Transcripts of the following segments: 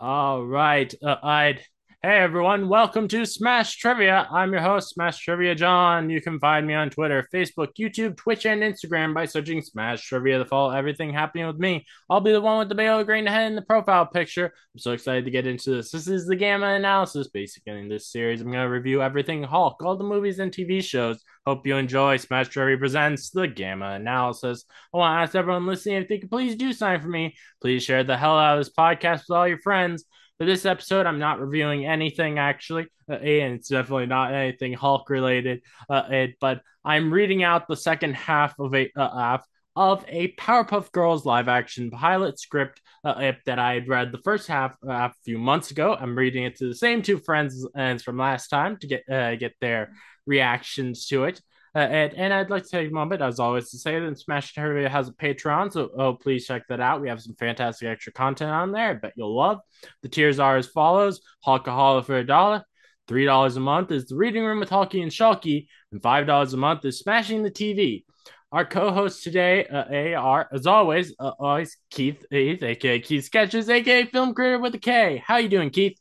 All right. Uh, I'd Hey everyone, welcome to Smash Trivia. I'm your host, Smash Trivia John. You can find me on Twitter, Facebook, YouTube, Twitch, and Instagram by searching Smash Trivia to follow everything happening with me. I'll be the one with the Baylor green head in the profile picture. I'm so excited to get into this. This is the Gamma analysis. Basically, in this series, I'm going to review everything Hulk, all the movies and TV shows. Hope you enjoy. Smash Trivia presents the Gamma analysis. I want to ask everyone listening if they could please do sign for me. Please share the hell out of this podcast with all your friends. For this episode, I'm not reviewing anything actually, uh, and it's definitely not anything Hulk related. Uh, it, but I'm reading out the second half of a uh, of a Powerpuff Girls live action pilot script uh, that I had read the first half uh, a few months ago. I'm reading it to the same two friends as from last time to get uh, get their reactions to it. Uh, and, and, I'd like to take a moment, as always, to say that Smash Trivia has a Patreon, so oh, please check that out. We have some fantastic extra content on there. I bet you'll love. The tiers are as follows: Hulkaholic for a dollar, three dollars a month is the Reading Room with Hulkie and Shulkie, and five dollars a month is Smashing the TV. Our co-hosts today uh, are, as always, uh, always Keith, Keith, aka Keith Sketches, aka Film Creator with a K. How you doing, Keith?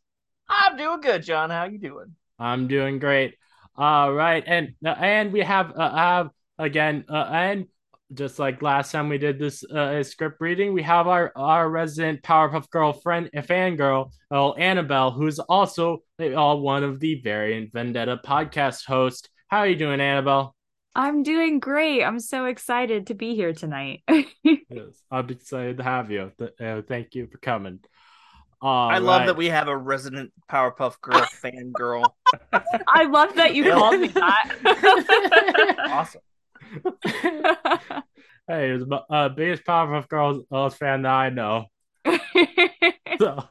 I'm doing good, John. How you doing? I'm doing great. All right, and uh, and we have uh, have again, uh, and just like last time we did this uh, script reading, we have our our resident Powerpuff Girl friend, fangirl, oh, Annabelle, who's also uh, one of the Variant Vendetta podcast hosts. How are you doing, Annabelle? I'm doing great. I'm so excited to be here tonight. yes, I'm excited to have you. Uh, thank you for coming. All I right. love that we have a resident Powerpuff Girl fan girl. I love that you called me that. awesome. hey, it's the uh, biggest Powerpuff Girls fan that I know. so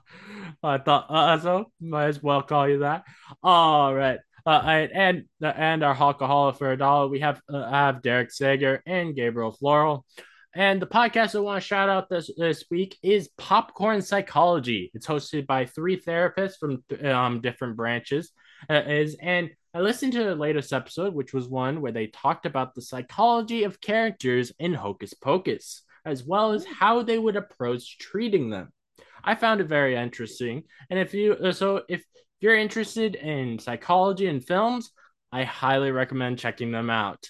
I thought, uh, so might as well call you that. All right. Uh, and and our Hulkaholic for a dollar, we have uh, have Derek Sager and Gabriel Floral. And the podcast I want to shout out this, this week is Popcorn Psychology. It's hosted by three therapists from um, different branches. Uh, is and I listened to the latest episode, which was one where they talked about the psychology of characters in Hocus Pocus, as well as how they would approach treating them. I found it very interesting, and if you uh, so if you're interested in psychology and films, I highly recommend checking them out.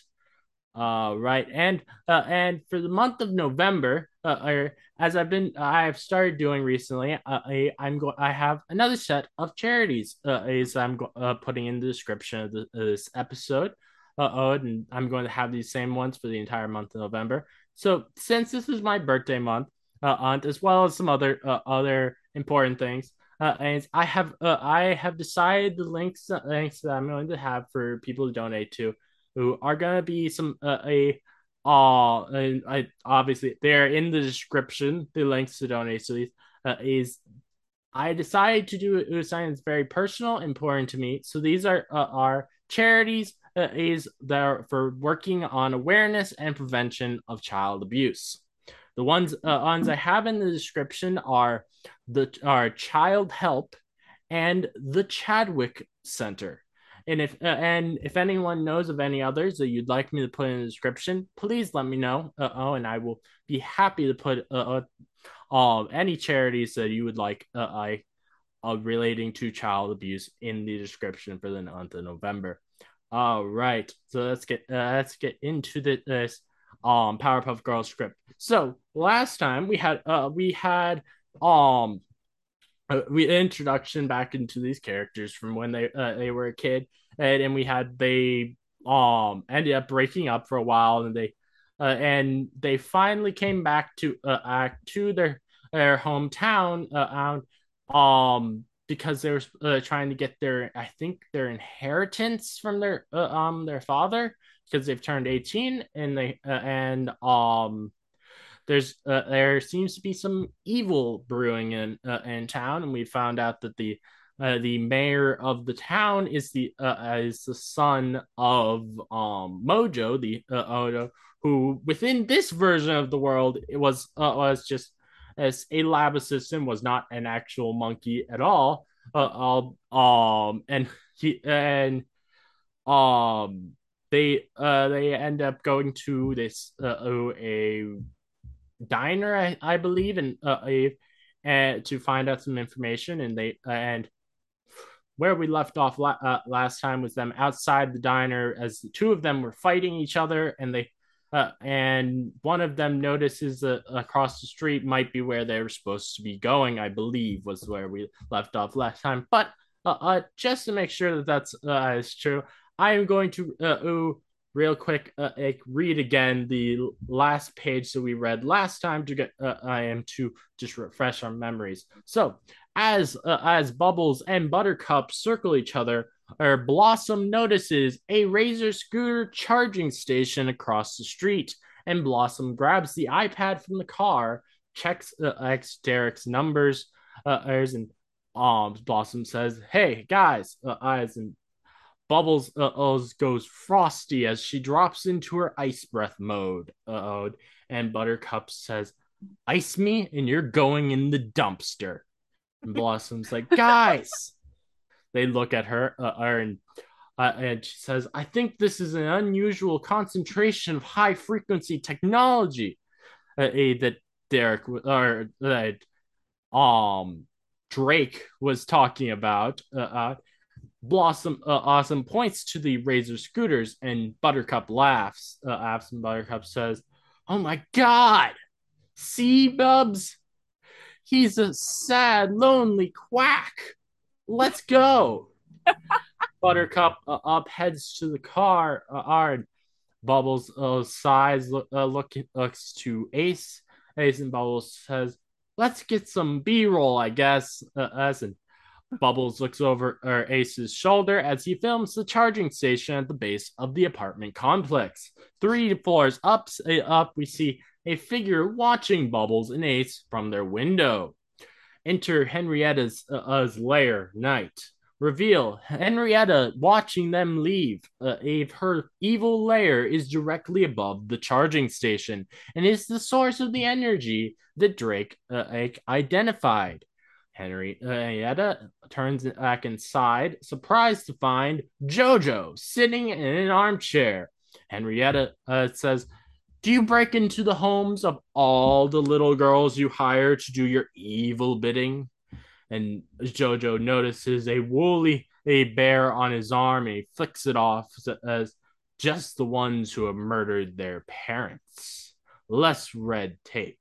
Uh, right, and uh, and for the month of November, uh, or as I've been, I've started doing recently. Uh, I, I'm going. I have another set of charities. Uh, I'm go- uh, putting in the description of the, this episode. Uh, and I'm going to have these same ones for the entire month of November. So since this is my birthday month, uh, as well as some other uh, other important things, uh, and I have uh, I have decided the links uh, links that I'm going to have for people to donate to who are gonna be some uh, a uh and I obviously they're in the description the links to donate to these uh, is I decided to do it something that's very personal important to me so these are uh, are charities uh, is there for working on awareness and prevention of child abuse the ones uh, ones I have in the description are the are Childhelp and the Chadwick Center. And if uh, and if anyone knows of any others that you'd like me to put in the description, please let me know. Uh, oh, and I will be happy to put uh, uh, any charities that you would like uh, I uh, relating to child abuse in the description for the month of November. All right, so let's get uh, let's get into the, this um Powerpuff Girls script. So last time we had uh we had um uh, we introduction back into these characters from when they uh, they were a kid, and, and we had they um ended up breaking up for a while, and they uh, and they finally came back to uh, act to their their hometown uh, um because they were uh, trying to get their I think their inheritance from their uh, um their father because they've turned 18 and they uh, and um there's uh, there seems to be some evil brewing in uh, in town, and we found out that the uh, the mayor of the town is the uh, is the son of um Mojo, the uh, Odo, who within this version of the world it was uh, was just as a lab assistant was not an actual monkey at all. Uh, um and he and um they uh they end up going to this a diner, I, I believe, and uh, to find out some information. And they and where we left off la- uh, last time was them outside the diner as the two of them were fighting each other, and they uh, and one of them notices that across the street might be where they were supposed to be going. I believe was where we left off last time, but. Uh, uh just to make sure that that's uh, is true, I am going to uh, real quick uh, read again the last page that we read last time to get uh, I am to just refresh our memories. So as uh, as Bubbles and Buttercup circle each other, our Blossom notices a Razor scooter charging station across the street, and Blossom grabs the iPad from the car, checks uh, X Derek's numbers, uh, and um Blossom says, "Hey guys," uh, as and Bubbles uh, goes frosty as she drops into her ice breath mode. Uh, and Buttercup says, Ice me and you're going in the dumpster. And Blossom's like, Guys! They look at her uh, and, uh, and she says, I think this is an unusual concentration of high frequency technology uh, that Derek or that um Drake was talking about. Uh, uh Blossom uh, Awesome points to the Razor scooters, and Buttercup laughs. Uh, laughs, and Buttercup says, "Oh my God, see, Bubs, he's a sad, lonely quack. Let's go." Buttercup uh, up heads to the car. Uh, Bubbles uh, sighs, look, uh, look, looks to Ace. Ace and Bubbles says, "Let's get some B-roll, I guess." Uh, as and Bubbles looks over er, Ace's shoulder as he films the charging station at the base of the apartment complex. Three floors up, up we see a figure watching Bubbles and Ace from their window. Enter Henrietta's uh, lair, Night. Reveal Henrietta watching them leave. Uh, her evil lair is directly above the charging station and is the source of the energy that Drake uh, identified. Henrietta turns back inside, surprised to find Jojo sitting in an armchair. Henrietta uh, says, Do you break into the homes of all the little girls you hire to do your evil bidding? And Jojo notices a woolly a bear on his arm and he flicks it off as just the ones who have murdered their parents. Less red tape.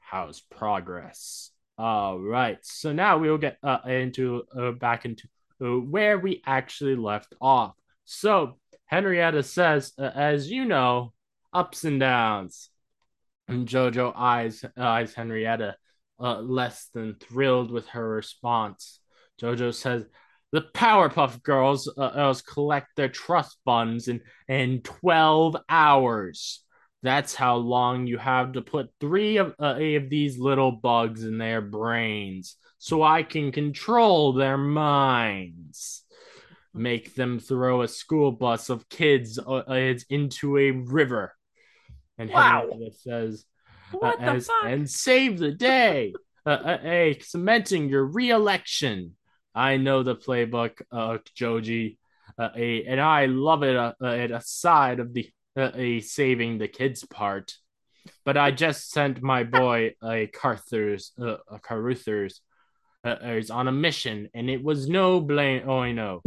How's progress? All right. So now we will get uh, into uh, back into uh, where we actually left off. So Henrietta says, uh, as you know, ups and downs. And Jojo eyes eyes Henrietta, uh, less than thrilled with her response. Jojo says, "The Powerpuff Girls uh, collect their trust funds in in twelve hours." That's how long you have to put three of, uh, of these little bugs in their brains so I can control their minds. Make them throw a school bus of kids uh, into a river. And wow. Says, uh, as, and save the day. uh, uh, hey, cementing your re-election. I know the playbook, uh, Joji, uh, and I love it uh, uh, aside of the uh, a saving the kids part. But I just sent my boy a Carthur's uh, a Caruthers uh, is on a mission, and it was no blame. Oh, I know.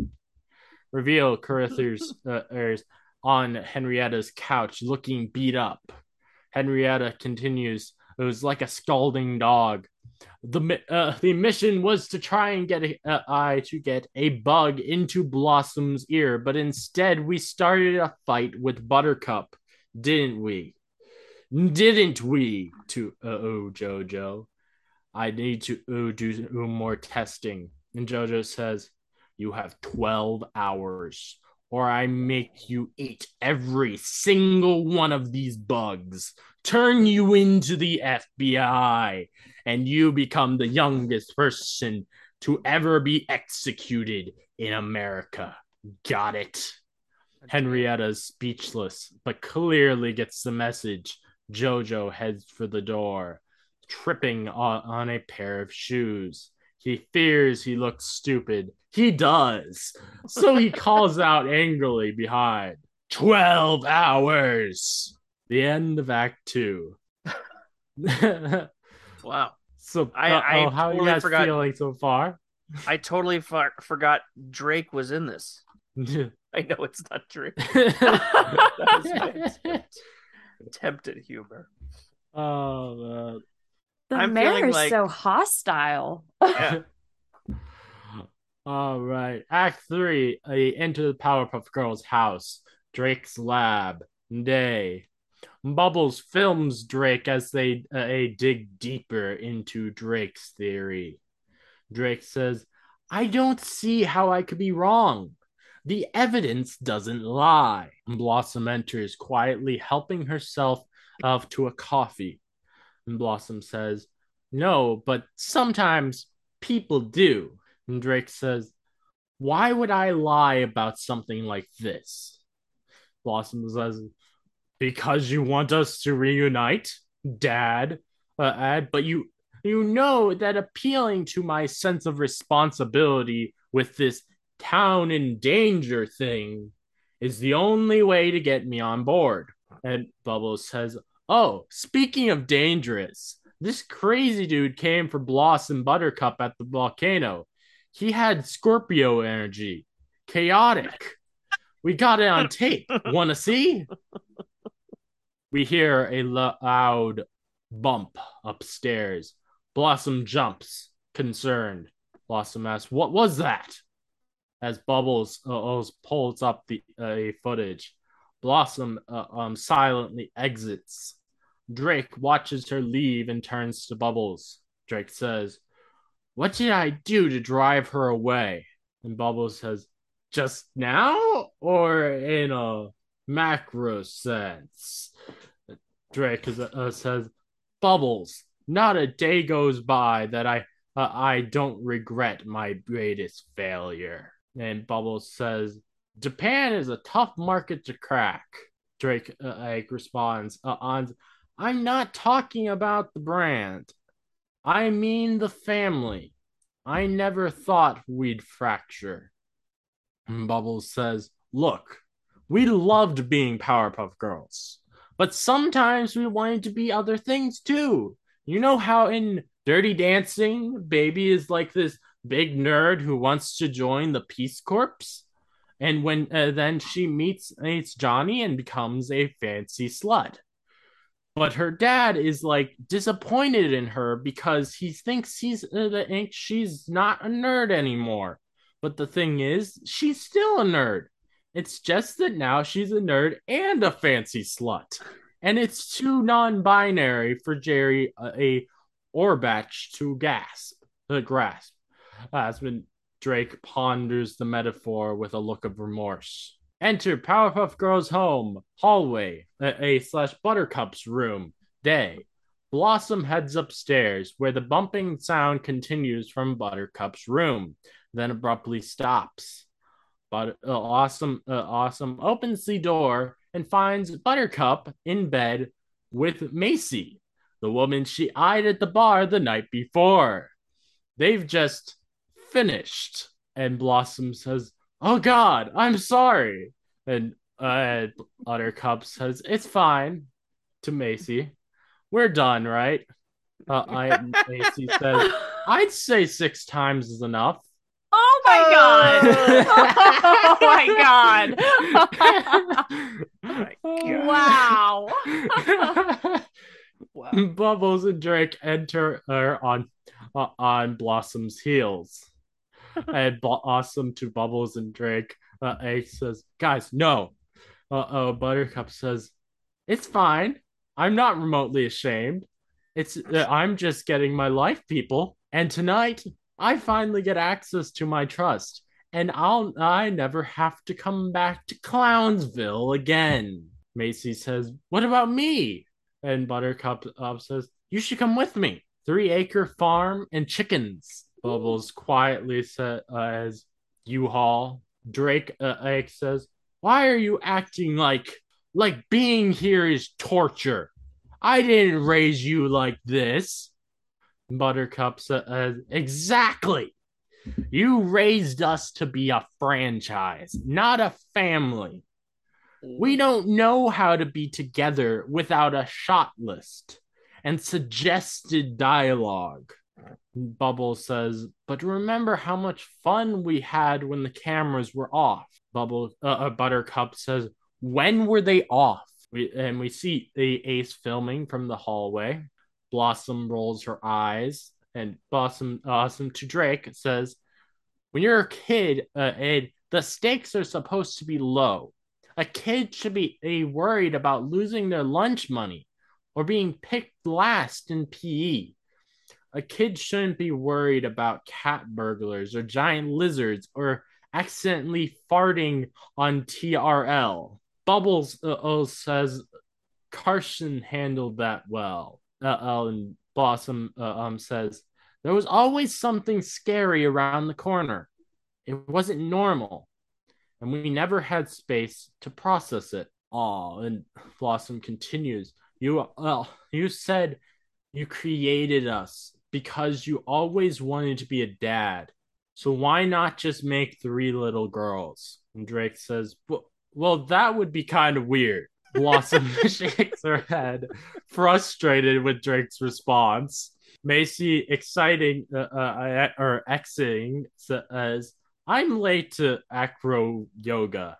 Reveal Caruthers uh, is on Henrietta's couch, looking beat up. Henrietta continues. It was like a scalding dog the uh, the mission was to try and get a, uh, I to get a bug into Blossom's ear, but instead we started a fight with Buttercup, didn't we? Didn't we? To uh, oh Jojo, I need to uh, do more testing. And Jojo says, "You have twelve hours." Or I make you eat every single one of these bugs turn you into the FBI, and you become the youngest person to ever be executed in America. Got it? Henrietta's speechless, but clearly gets the message. Jojo heads for the door, tripping on, on a pair of shoes. He fears he looks stupid. He does. So he calls out angrily behind 12 hours. The end of Act Two. wow. So, I- I oh, how are you guys forgot- feeling so far? I totally for- forgot Drake was in this. oh, I know it's not Drake. That was my attempt. Attempted humor. Oh, man. The I'm mayor is like- so hostile. Yeah. All right. Act three. They enter the Powerpuff Girls house. Drake's lab. Day. Bubbles films Drake as they uh, they dig deeper into Drake's theory. Drake says, I don't see how I could be wrong. The evidence doesn't lie. Blossom enters quietly, helping herself up to a coffee. And Blossom says, No, but sometimes people do. And Drake says, Why would I lie about something like this? Blossom says, Because you want us to reunite, Dad. Uh, Ad, but you you know that appealing to my sense of responsibility with this town in danger thing is the only way to get me on board. And Bubbles says, Oh, speaking of dangerous, this crazy dude came for Blossom Buttercup at the volcano. He had Scorpio energy. Chaotic. We got it on tape. Wanna see? We hear a loud bump upstairs. Blossom jumps, concerned. Blossom asks, What was that? As Bubbles uh, pulls up the uh, footage, Blossom uh, um, silently exits. Drake watches her leave and turns to Bubbles. Drake says, What did I do to drive her away? And Bubbles says, Just now? Or in a macro sense? Drake is, uh, says, Bubbles, not a day goes by that I uh, I don't regret my greatest failure. And Bubbles says, Japan is a tough market to crack. Drake uh, responds, uh, on, I'm not talking about the brand. I mean the family. I never thought we'd fracture. And Bubbles says, Look, we loved being Powerpuff Girls, but sometimes we wanted to be other things too. You know how in Dirty Dancing, Baby is like this big nerd who wants to join the Peace Corps? And when uh, then she meets meets Johnny and becomes a fancy slut. But her dad is like disappointed in her because he thinks he's uh, the she's not a nerd anymore. But the thing is, she's still a nerd. It's just that now she's a nerd and a fancy slut. And it's too non-binary for Jerry uh, a Orbach to gasp, uh, grasp. As when Drake ponders the metaphor with a look of remorse. Enter Powerpuff Girls' home, hallway, a, slash Buttercup's room, day. Blossom heads upstairs, where the bumping sound continues from Buttercup's room, then abruptly stops. But uh, awesome, uh, awesome opens the door and finds Buttercup in bed with Macy, the woman she eyed at the bar the night before. They've just finished. And Blossom says, Oh God, I'm sorry. And uh, Buttercup says, It's fine to Macy. We're done, right? Uh, I, Macy says, I'd say six times is enough. Oh my god. oh my god. wow. Wow. Bubbles and Drake enter uh, on uh, on Blossom's heels. And Blossom to Bubbles and Drake. Uh, Egg says, "Guys, no." Uh oh. Buttercup says, "It's fine. I'm not remotely ashamed. It's uh, I'm just getting my life, people. And tonight, I finally get access to my trust, and I'll I never have to come back to Clownsville again." Macy says, "What about me?" And Buttercup uh, says, You should come with me. Three acre farm and chickens. Bubbles quietly says, uh, as U Haul. Drake uh, Egg says, Why are you acting like like being here is torture? I didn't raise you like this. Buttercup says, Exactly. You raised us to be a franchise, not a family. We don't know how to be together without a shot list and suggested dialogue. Bubbles says, "But remember how much fun we had when the cameras were off." Bubble uh, uh, Buttercup says, "When were they off?" We, and we see the Ace filming from the hallway. Blossom rolls her eyes, and Blossom, Awesome to Drake says, "When you're a kid, uh, Ed, the stakes are supposed to be low. A kid should be worried about losing their lunch money or being picked last in PE. A kid shouldn't be worried about cat burglars or giant lizards or accidentally farting on TRL. Bubbles uh, says Carson handled that well. Uh, and Blossom uh, um, says there was always something scary around the corner. It wasn't normal, and we never had space to process it. Aw, and Blossom continues. You well, you said you created us because you always wanted to be a dad. So why not just make three little girls? And Drake says, well, well that would be kind of weird. Blossom shakes her head, frustrated with Drake's response. Macy, exciting uh, uh, or exiting, says, I'm late to acro yoga.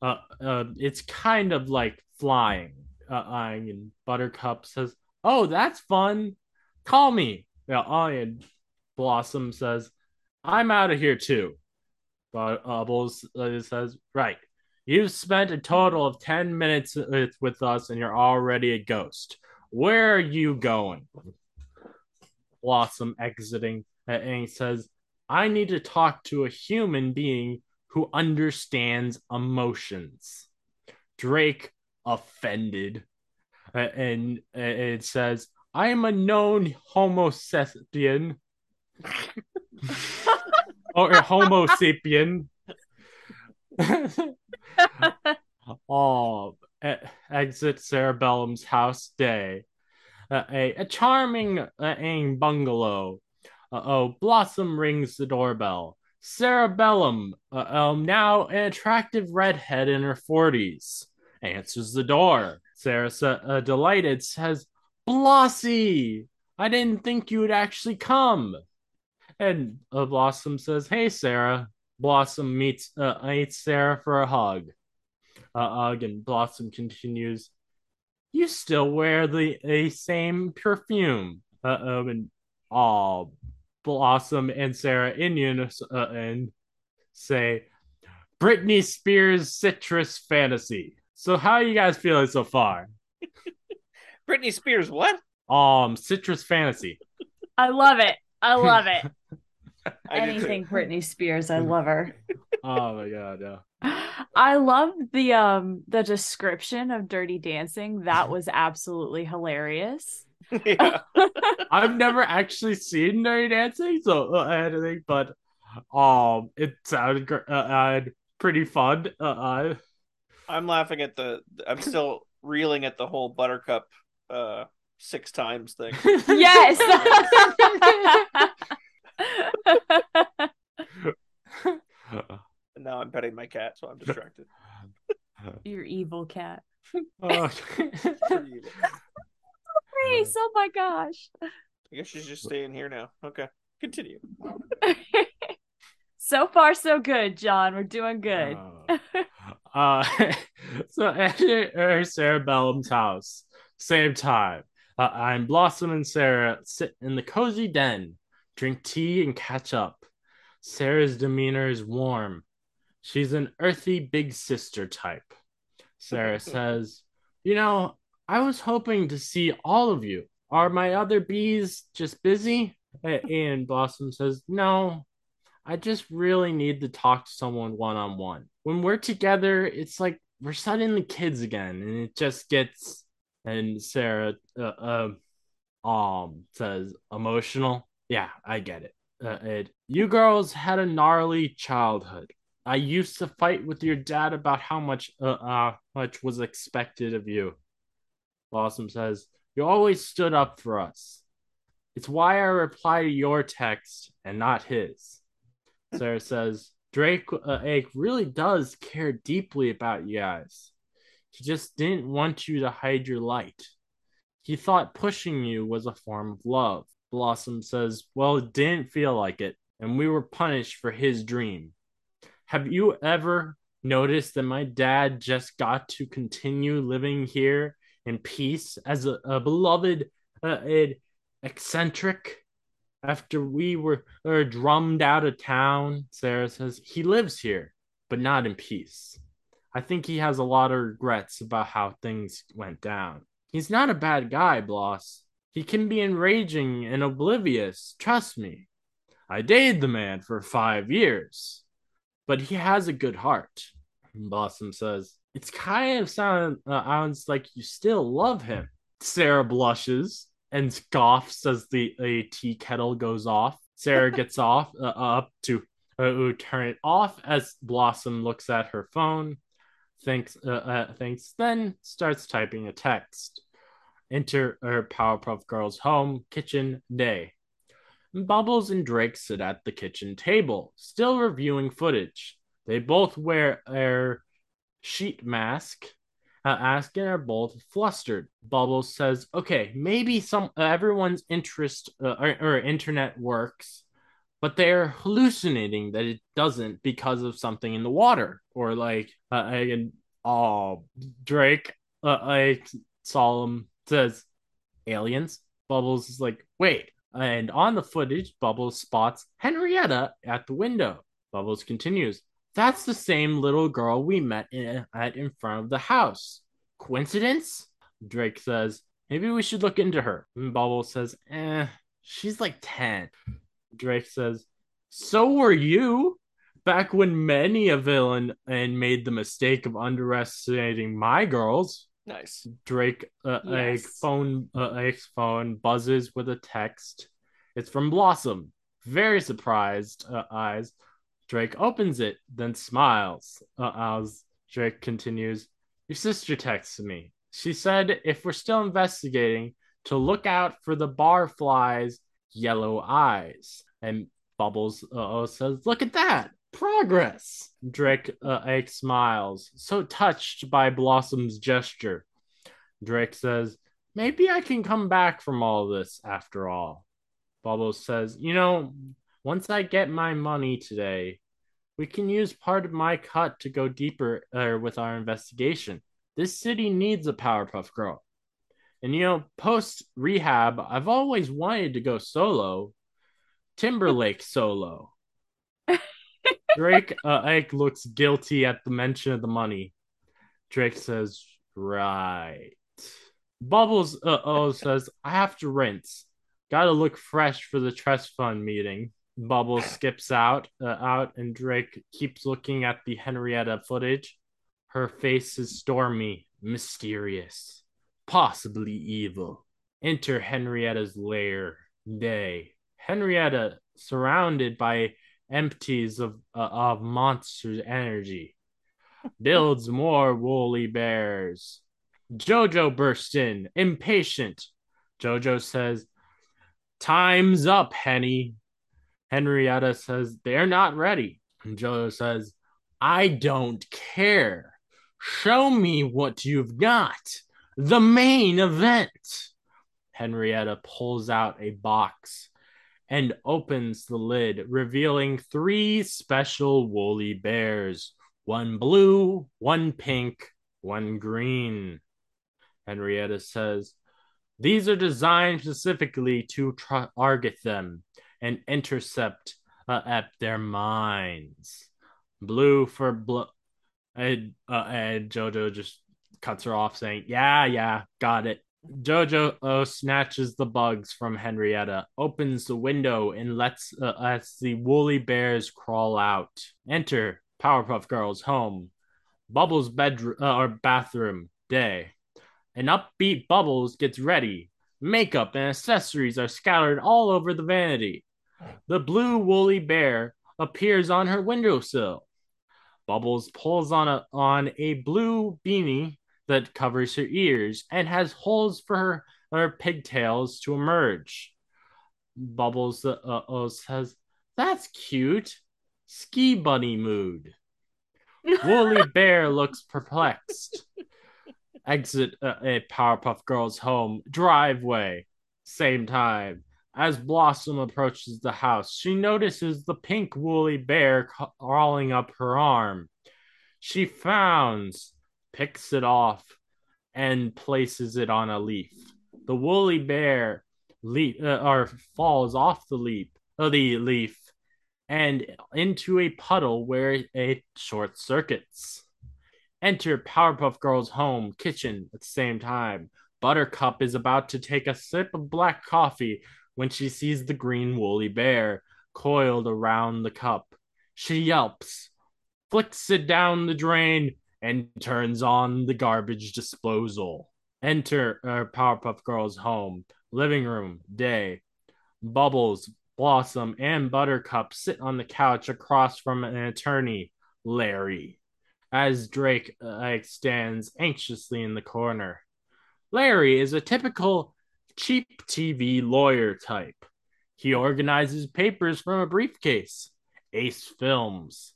Uh, uh, it's kind of like flying. Uh, and Buttercup says, Oh, that's fun. Call me. Yeah, Onion Blossom says, I'm out of here too. But uh, Bubbles uh, says, Right. You've spent a total of 10 minutes with, with us and you're already a ghost. Where are you going? Blossom exiting uh, and he says, I need to talk to a human being who understands emotions. Drake offended uh, and it says, I am a known Homo sapien. or Homo sapien. oh, exit Cerebellum's house day. Uh, a, a charming uh, bungalow. Uh, oh, Blossom rings the doorbell. Cerebellum, uh, um, now an attractive redhead in her 40s, answers the door. Sarah, uh, delighted, says, Blossy, I didn't think you would actually come. And uh, Blossom says, Hey, Sarah. Blossom meets uh, meets Sarah for a hug. Uh, hug, and Blossom continues, You still wear the a same perfume. Uh oh, and all Blossom and Sarah in unison uh, and say, Britney Spears citrus fantasy. So, how are you guys feeling so far? Britney Spears, what? Um, Citrus Fantasy. I love it. I love it. Anything Britney Spears, I love her. oh my god, yeah. I love the um the description of Dirty Dancing. That was absolutely hilarious. Yeah. I've never actually seen Dirty Dancing, so uh, I had to think, but um, it sounded gr- uh, uh, pretty fun. Uh, uh, I'm laughing at the. I'm still reeling at the whole Buttercup uh six times thing. Yes. now I'm petting my cat, so I'm distracted. Your evil cat. oh. Face, oh my gosh. I guess she's just staying here now. Okay, continue. so far, so good, John. We're doing good. Uh, uh so at her Cerebellum's house, same time. Uh, I'm Blossom and Sarah sit in the cozy den, drink tea and catch up. Sarah's demeanor is warm. She's an earthy big sister type. Sarah says, You know, I was hoping to see all of you. Are my other bees just busy? And Blossom says, No, I just really need to talk to someone one on one. When we're together, it's like we're suddenly kids again, and it just gets. And Sarah, uh, uh, um, says emotional. Yeah, I get it. Uh, it. You girls had a gnarly childhood. I used to fight with your dad about how much, uh, uh much was expected of you. Blossom says, You always stood up for us. It's why I reply to your text and not his. Sarah says, Drake uh, really does care deeply about you guys. He just didn't want you to hide your light. He thought pushing you was a form of love. Blossom says, Well, it didn't feel like it, and we were punished for his dream. Have you ever noticed that my dad just got to continue living here in peace as a, a beloved uh, eccentric after we were, were drummed out of town? Sarah says, He lives here, but not in peace. I think he has a lot of regrets about how things went down. He's not a bad guy, Bloss. He can be enraging and oblivious, trust me. I dated the man for five years, but he has a good heart. Blossom says, It's kind of sound, uh, sounds like you still love him. Sarah blushes and scoffs as the a tea kettle goes off. Sarah gets off uh, up to uh, turn it off as Blossom looks at her phone thinks uh, uh, thinks then starts typing a text. Enter her powerpuff girls home kitchen day. Bubbles and drake sit at the kitchen table still reviewing footage. They both wear a sheet mask uh, asking are both flustered. Bubbles says okay maybe some uh, everyone's interest uh, or, or internet works but they're hallucinating that it doesn't because of something in the water or like uh, and oh Drake uh, like Solemn says aliens. Bubbles is like wait, and on the footage, Bubbles spots Henrietta at the window. Bubbles continues. That's the same little girl we met in, at in front of the house. Coincidence? Drake says, maybe we should look into her. And Bubbles says, eh, she's like 10. Drake says, So were you. Back when many a villain and made the mistake of underestimating my girls. Nice. Drake, uh, a phone, uh, a phone buzzes with a text. It's from Blossom. Very surprised uh, eyes. Drake opens it, then smiles. Uh, as Drake continues, Your sister texts me. She said if we're still investigating, to look out for the barfly's yellow eyes. And Bubbles uh, says, Look at that! Progress! Drake uh, smiles, so touched by Blossom's gesture. Drake says, Maybe I can come back from all this after all. Bubbles says, You know, once I get my money today, we can use part of my cut to go deeper uh, with our investigation. This city needs a Powerpuff Girl. And you know, post rehab, I've always wanted to go solo. Timberlake solo. Drake uh, Ike looks guilty at the mention of the money. Drake says, "Right." Bubbles uh, oh says, "I have to rinse. Got to look fresh for the trust fund meeting." Bubbles skips out, uh, out, and Drake keeps looking at the Henrietta footage. Her face is stormy, mysterious, possibly evil. Enter Henrietta's lair. Day. Henrietta, surrounded by empties of uh, of monster energy, builds more woolly bears. Jojo bursts in, impatient. Jojo says, "Time's up, Henny." Henrietta says, "They're not ready." And Jojo says, "I don't care. Show me what you've got. The main event." Henrietta pulls out a box and opens the lid, revealing three special woolly bears one blue, one pink, one green. Henrietta says, These are designed specifically to target them and intercept uh, at their minds. Blue for blue. And, uh, and Jojo just cuts her off, saying, Yeah, yeah, got it. Jojo uh, snatches the bugs from Henrietta, opens the window, and lets uh, lets the woolly bears crawl out. Enter Powerpuff Girls' home. Bubbles' bedroom uh, or bathroom. Day. An upbeat Bubbles gets ready. Makeup and accessories are scattered all over the vanity. The blue woolly bear appears on her windowsill. Bubbles pulls on a on a blue beanie that covers her ears and has holes for her, her pigtails to emerge. Bubbles uh, uh, says, That's cute. Ski bunny mood. Woolly Bear looks perplexed. Exit uh, a Powerpuff Girls home driveway. Same time. As Blossom approaches the house, she notices the pink woolly bear crawling up her arm. She frowns, picks it off, and places it on a leaf. The woolly bear leap uh, or falls off the leap, uh, the leaf and into a puddle where it short circuits. Enter Powerpuff Girls' home kitchen at the same time. Buttercup is about to take a sip of black coffee when she sees the green woolly bear coiled around the cup. She yelps, flicks it down the drain, and turns on the garbage disposal. Enter uh, Powerpuff Girls' home, living room, day. Bubbles, Blossom, and Buttercup sit on the couch across from an attorney, Larry, as Drake uh, stands anxiously in the corner. Larry is a typical cheap TV lawyer type. He organizes papers from a briefcase. Ace Films.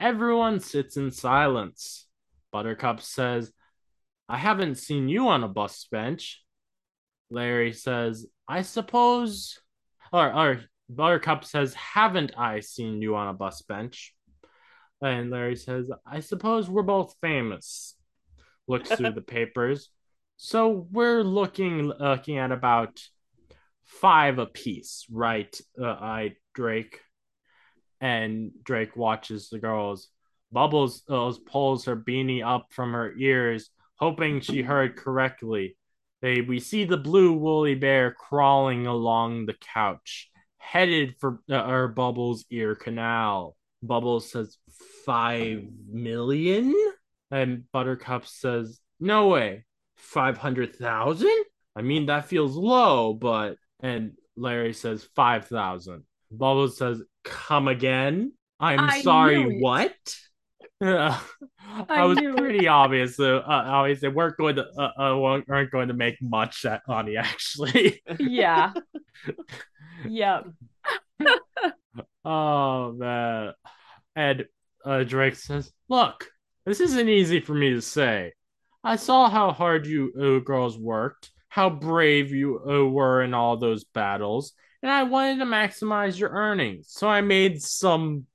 Everyone sits in silence. Buttercup says, I haven't seen you on a bus bench. Larry says, I suppose. Or, or Buttercup says, Haven't I seen you on a bus bench? And Larry says, I suppose we're both famous. Looks through the papers. So we're looking looking at about five apiece, right? Uh, I Drake, and Drake watches the girls. Bubbles uh, pulls her beanie up from her ears, hoping she heard correctly. They we see the blue woolly bear crawling along the couch, headed for uh, our Bubbles ear canal. Bubbles says five million, and Buttercup says no way, five hundred thousand. I mean that feels low, but and Larry says five thousand. Bubbles says come again. I'm I sorry, what? Yeah, I was pretty obvious. So, uh, obviously, weren't going to uh, uh, weren't going to make much at Ani actually. Yeah. yep. oh man, and uh, Drake says, "Look, this isn't easy for me to say. I saw how hard you uh, girls worked, how brave you uh, were in all those battles, and I wanted to maximize your earnings, so I made some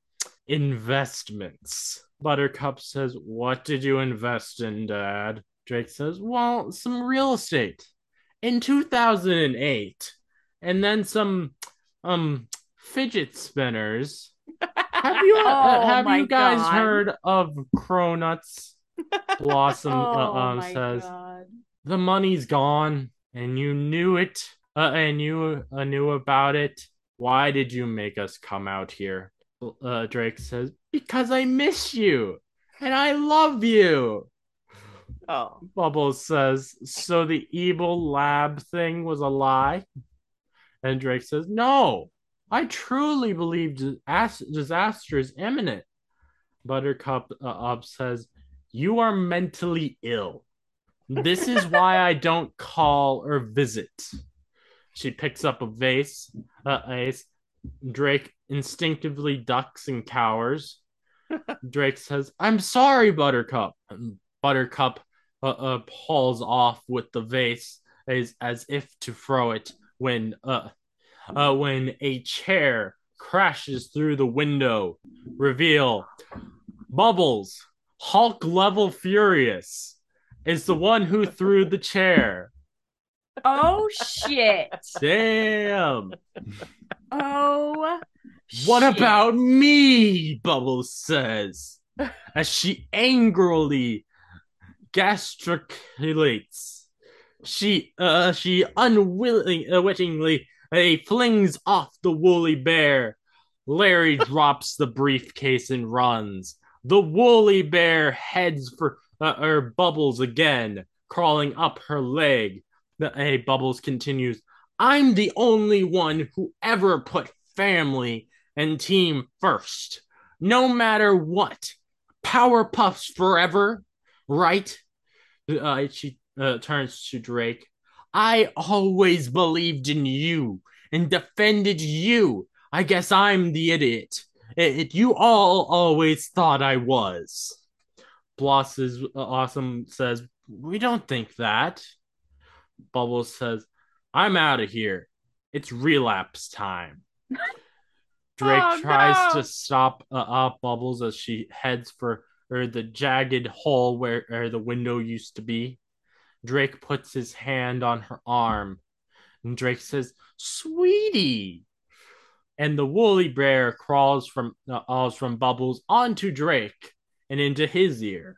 investments." Buttercup says, What did you invest in, Dad? Drake says, Well, some real estate in 2008, and then some um fidget spinners. Have you uh, Oh have you guys God. heard of Cronuts? Blossom uh, Oh um, says god. the money's gone, and you knew it, uh, and you uh, knew about it. Why did you make us come out here? Uh, Drake says, Because I miss you and I love you. Oh, Bubbles says, So the evil lab thing was a lie? And Drake says, No, I truly believe disaster is imminent. Buttercup uh, up says, You are mentally ill. This is why I don't call or visit. She picks up a vase, uh, ace. Drake instinctively ducks and cowers. Drake says, I'm sorry, Buttercup. And Buttercup uh, uh, pulls off with the vase as, as if to throw it when uh, uh, when a chair crashes through the window. Reveal Bubbles, Hulk level furious, is the one who threw the chair. Oh shit. Damn. Oh. What shit. about me? Bubbles says as she angrily gesticulates. She uh she unwilling uh, uh, flings off the woolly bear. Larry drops the briefcase and runs. The woolly bear heads for uh, her bubbles again, crawling up her leg. The hey, Bubbles continues. I'm the only one who ever put family and team first, no matter what. Power Puffs forever, right? Uh, she uh, turns to Drake. I always believed in you and defended you. I guess I'm the idiot. It, you all always thought I was. Bloss is uh, awesome. Says we don't think that. Bubbles says, "I'm out of here. It's relapse time. Drake Oh, tries no. to stop uh, uh, Bubbles as she heads for or the jagged hole where, where the window used to be. Drake puts his hand on her arm, and Drake says, "Sweetie." And the woolly bear crawls from uh, crawls from Bubbles onto Drake and into his ear.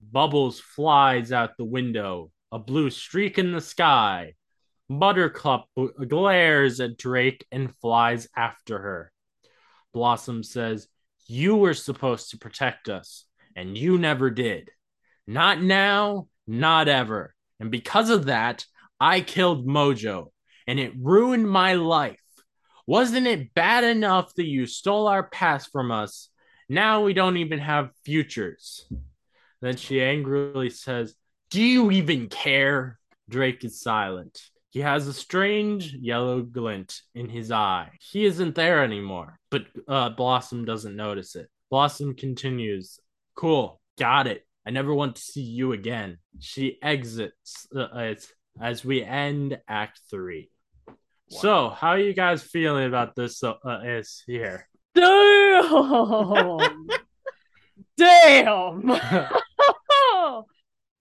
Bubbles flies out the window, a blue streak in the sky. Buttercup uh, glares at Drake and flies after her. Blossom says, You were supposed to protect us, and you never did. Not now, not ever. And because of that, I killed Mojo, and it ruined my life. Wasn't it bad enough that you stole our past from us? Now we don't even have futures. Then she angrily says, Do you even care? Drake is silent. He has a strange yellow glint in his eye. He isn't there anymore, but uh, Blossom doesn't notice it. Blossom continues, Cool, got it. I never want to see you again. She exits uh, as, we end Act 3. So, how are you guys feeling about this? Uh, is here. Damn. Damn.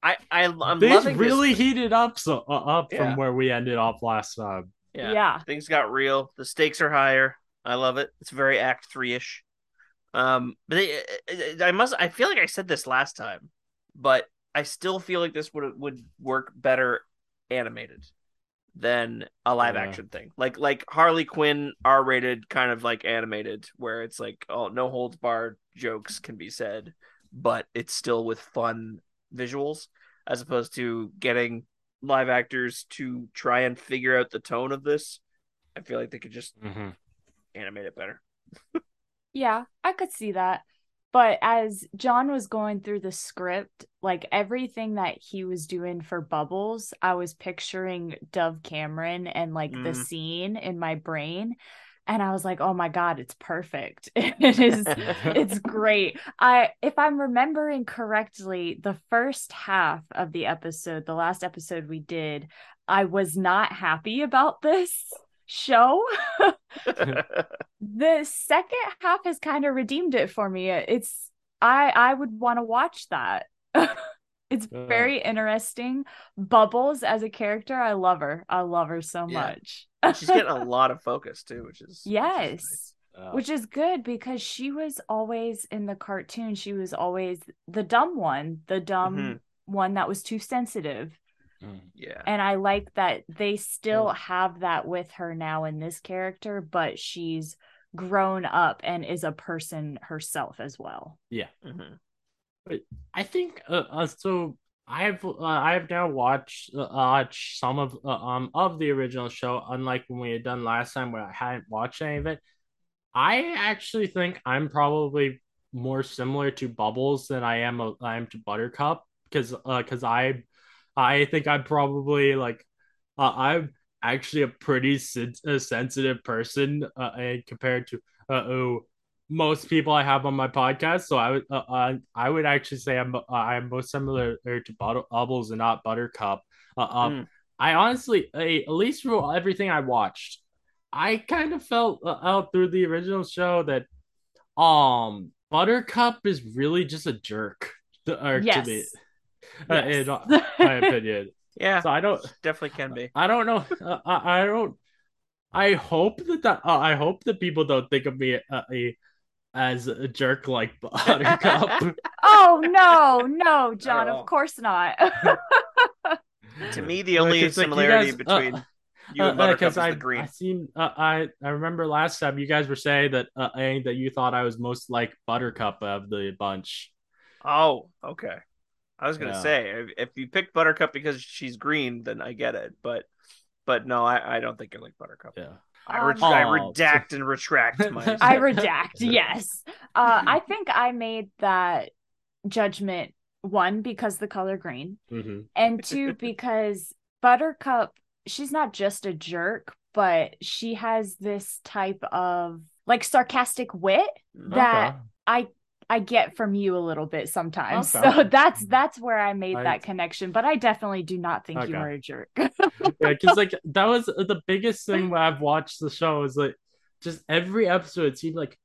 I, I I'm Things loving really this. heated up so uh, up Yeah. from where we ended off last time. Yeah. Yeah. Things got real. The stakes are higher. I love it. It's very Act Three ish. Um, but it, it- I must. I feel like I said this last time, but I still feel like this would would work better animated than a live Yeah. action thing. Like like Harley Quinn R rated kind of like animated, where it's like oh no holds barred jokes can be said, but it's still with fun visuals, as opposed to getting live actors to try and figure out the tone of this. I feel like they could just Mm-hmm. animate it better. Yeah, I could see that. But as John was going through the script, like everything that he was doing for Bubbles, I was picturing Dove Cameron and like the Mm. scene in my brain. And I was like, oh my God, it's perfect. it is it's great. I if I'm remembering correctly, the first half of the episode, the last episode we did, I was not happy about this show. the second half has kind of redeemed it for me. It's I I would want to watch that. it's very interesting. Bubbles as a character, I love her. I love her so Yeah. much. She's getting a lot of focus too, which is which is Yes. nice. Uh, Which is good because she was always in the cartoon, she was always the dumb one, the dumb Mhm. one that was too sensitive. mm. Yeah. And I like that they still Mm. have that with her now in this character, but she's grown up and is a person herself as well. Mhm. I think uh, uh, so. I've uh, I've now watched uh, some of uh, um of the original show. Unlike when we had done last time, where I hadn't watched any of it. I actually think I'm probably more similar to Bubbles than I am a, I am to Buttercup because uh because I I think I'm probably like uh, I'm actually a pretty sen- sensitive person uh, compared to uh, oh most people I have on my podcast. So I would uh, uh, I would actually say I'm uh, I'm most similar to Bubbles and not Buttercup. Mm. I honestly, at least through everything I watched, I kind of felt uh, out through the original show that um Buttercup is really just a jerk. To, Yes. to me, uh, in my opinion. Yeah. So I don't. definitely can be. I don't know. Uh, I, I don't. I hope that, that uh, I hope that people don't think of me uh, a, as a jerk like Buttercup. oh no, no, John, of course not. To me, the only it's like you similarity guys- between uh, you and Buttercup uh, is I, the green. I seen. Uh, I I remember last time you guys were saying that uh, eh, that you thought I was most like Buttercup of the bunch. Oh, okay. I was gonna Yeah. say if, if you pick Buttercup because she's green, then I get it. But but no, I, I don't think you're like Buttercup. Yeah. I, re- Um, I redact and retract my. I redact, yes. Uh, I think I made that judgment one because the color green, hmm and two because Buttercup, she's not just a jerk, but she has this type of like sarcastic wit that I I get from you a little bit sometimes. Okay. So that's that's where I made I- that connection. But I definitely do not think you Okay. are a jerk. yeah, because like that was the biggest thing when I've watched the show is like just every episode it seemed like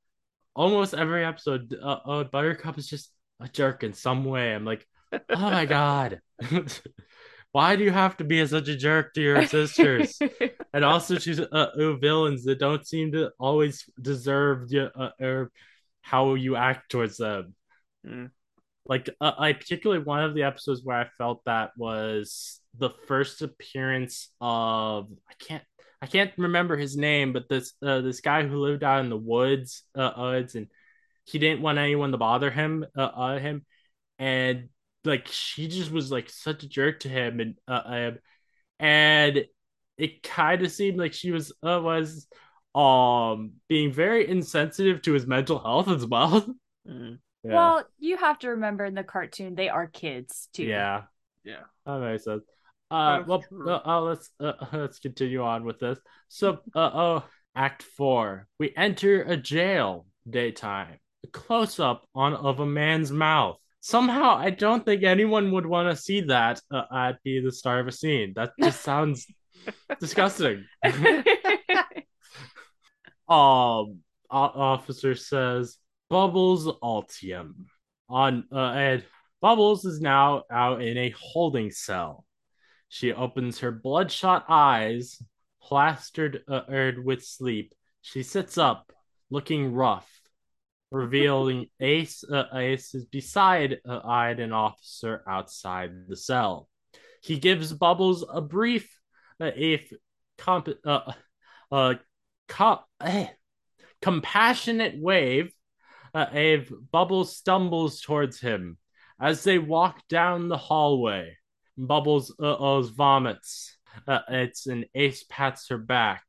almost every episode uh, uh Buttercup is just a jerk in some way. I'm like, oh my god, why do you have to be such a jerk to your sisters? and also she's uh, uh, villains that don't seem to always deserve the, uh, or how you act towards them. Mm. Like uh, I particularly one of the episodes where I felt that was the first appearance of I can't I can't remember his name, but this uh, this guy who lived out in the woods, uh, woods, and he didn't want anyone to bother him, uh, uh, him, and like she just was like such a jerk to him, and uh, and it kind of seemed like she was uh, was um being very insensitive to his mental health as well. Mm. Yeah. Well, you have to remember in the cartoon they are kids too. yeah, Yeah. that makes sense. Uh, That's well, true. uh, uh, let's uh, let's continue on with this. So, uh, oh, Act Four, we enter a jail daytime. A close up on of a man's mouth. Somehow, I don't think anyone would want to see that uh, at be the start of a scene. That just sounds disgusting. Um, officer says Bubbles Utonium on uh, and Bubbles is now out in a holding cell. She opens her bloodshot eyes, plastered uh, with sleep. She sits up, looking rough, revealing Ace. Uh, Ace is beside uh, eyed an officer outside the cell. He gives Bubbles a brief, uh, if comp, uh, uh, co- eh, compassionate wave. Uh, Ave Bubbles stumbles towards him as they walk down the hallway. Bubbles uh, uh, vomits. Uh, it's an Ace pats her back.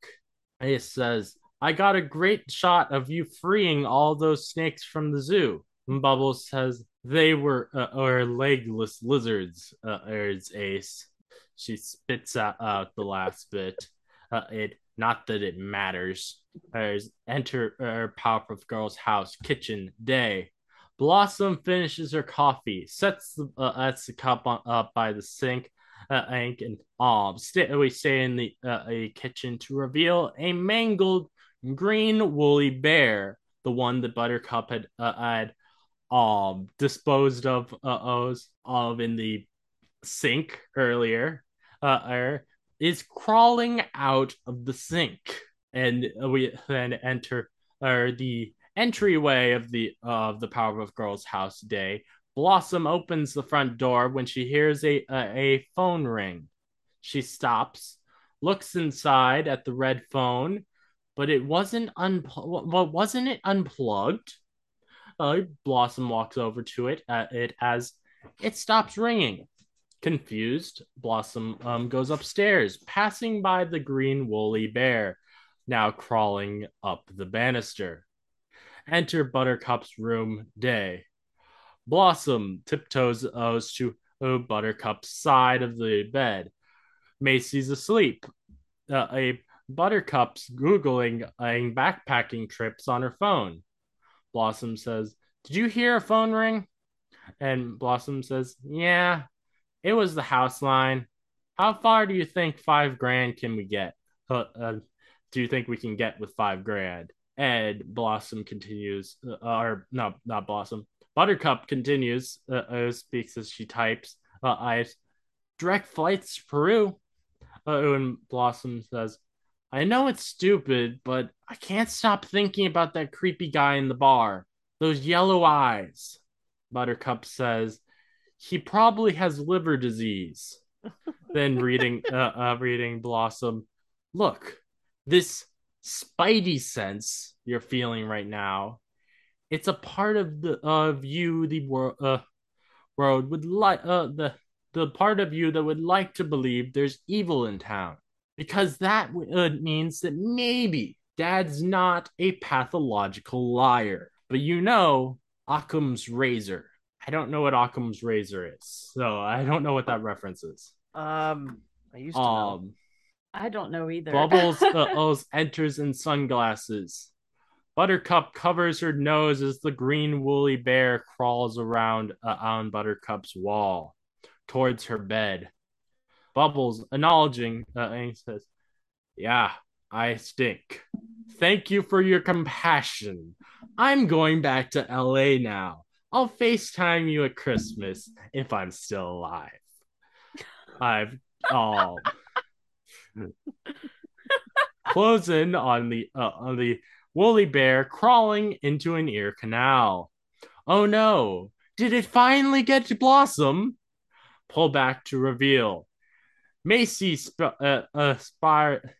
Ace says, "I got a great shot of you freeing all those snakes from the zoo." Bubbles says, "They were uh, or legless lizards." Uh, Ace. She spits out, out the last bit. Uh, it not that it matters. There's enter uh, Powerpuff Girls' house kitchen day. Blossom finishes her coffee, sets the uh, sets the cup on, up by the sink, uh, ink, and um, stay, we stay in the uh, a kitchen to reveal a mangled green woolly bear, the one that Buttercup had uh, had um disposed of uh, of in the sink earlier. Uh, er, is crawling out of the sink, and we then enter or the entryway of the of the Powerpuff Girls house day. Blossom opens the front door when she hears a, a a phone ring. She stops, looks inside at the red phone, but it wasn't unplugged. Well, wasn't it unplugged? Uh, Blossom walks over to it. Uh, it as it stops ringing. Confused, Blossom um, goes upstairs, passing by the green woolly bear, now crawling up the banister. Enter Buttercup's room day. Blossom tiptoes goes to uh, Buttercup's side of the bed. Macy's asleep. Uh, a Buttercup's Googling uh, backpacking trips on her phone. Blossom says, Did you hear a phone ring? And Blossom says, Yeah, it was the house line. How far do you think five grand can we get? Uh, uh, do you think we can get with five grand? And Blossom continues, uh, or no, not Blossom. Buttercup continues, uh, uh, speaks as she types. Uh, I direct flights to Peru. Uh, and Blossom says, I know it's stupid, but I can't stop thinking about that creepy guy in the bar. Those yellow eyes. Buttercup says, he probably has liver disease. then reading, uh, uh, reading Blossom, look, this spidey sense you're feeling right now, it's a part of the of you the world uh, world would like uh, the the part of you that would like to believe there's evil in town. Because that uh, means that maybe dad's not a pathological liar. But you know Occam's razor I don't know what Occam's razor is so I don't know what that reference is Um, I used to know. um I don't know either. Bubbles uh, Oz enters in sunglasses. Buttercup covers her nose as the green woolly bear crawls around uh, on Buttercup's wall towards her bed. Bubbles, acknowledging, uh, and he says, Yeah, I stink. Thank you for your compassion. I'm going back to LA now. I'll FaceTime you at Christmas if I'm still alive. I've oh close in on the uh, on the woolly bear crawling into an ear canal. Oh no! Did it finally get to Blossom? Pull back to reveal. Macy sp- uh, uh, spire,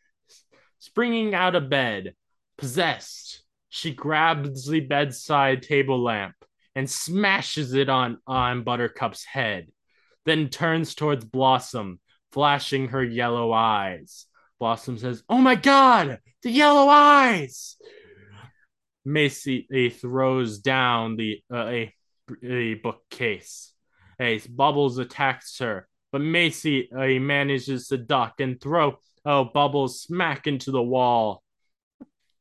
springing out of bed, possessed. She grabs the bedside table lamp and smashes it on, on Buttercup's head, then turns towards Blossom, flashing her yellow eyes. Blossom says, Oh my god, the yellow eyes! Macy throws down the uh, a, a bookcase. As Bubbles attacks her, but Macy uh, manages to duck and throw oh, Bubbles smack into the wall.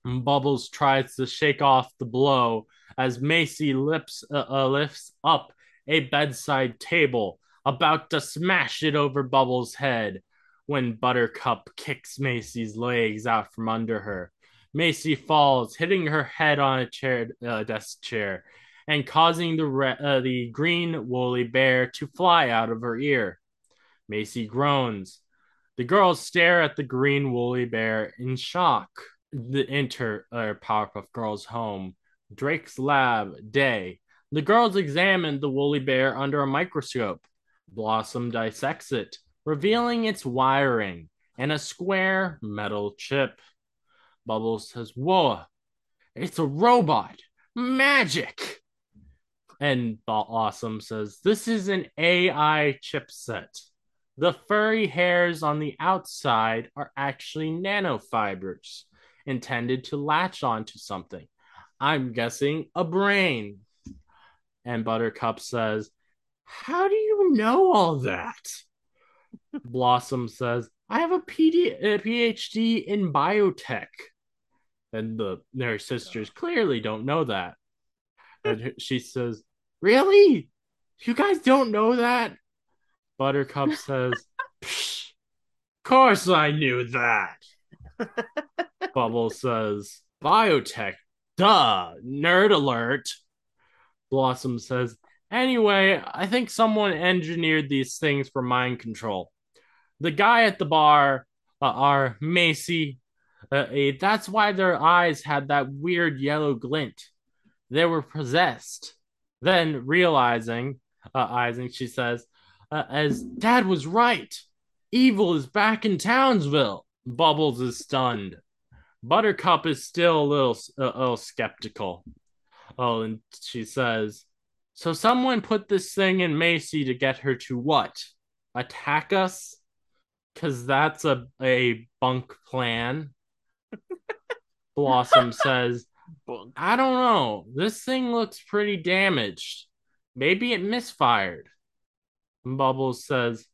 Bubbles tries to shake off the blow as Macy lifts, uh, uh, lifts up a bedside table, about to smash it over Bubbles' head when Buttercup kicks Macy's legs out from under her. Macy falls, hitting her head on a chair, uh, desk chair, and causing the re- uh, the green woolly bear to fly out of her ear. Macy groans. The girls stare at the green woolly bear in shock. The enter uh, Powerpuff Girls home. Drake's lab, day. The girls examine the woolly bear under a microscope. Blossom dissects it, revealing its wiring and a square metal chip. Bubbles says, Whoa, it's a robot. Magic. And Blossom says, This is an AI chipset. The furry hairs on the outside are actually nanofibers intended to latch onto something. I'm guessing a brain. And Buttercup says, How do you know all that? Blossom says, I have a, PD- a PhD in biotech. And the their sisters clearly don't know that. And she says, Really? You guys don't know that? Buttercup says, Of Course I knew that. Bubble says, Biotech, duh, nerd alert. Blossom says, Anyway, I think someone engineered these things for mind control. The guy at the bar, uh, our Macy, uh, that's why their eyes had that weird yellow glint. They were possessed. Then, realizing, uh, Isaac, she says, uh, as Dad was right, evil is back in Townsville. Bubbles is stunned. Buttercup is still a little, a little skeptical. Oh, and she says, So someone put this thing in Macy to get her to what? Attack us? Because that's a, a bunk plan. Blossom says, Bunk. I don't know. This thing looks pretty damaged. Maybe it misfired. Bubbles says,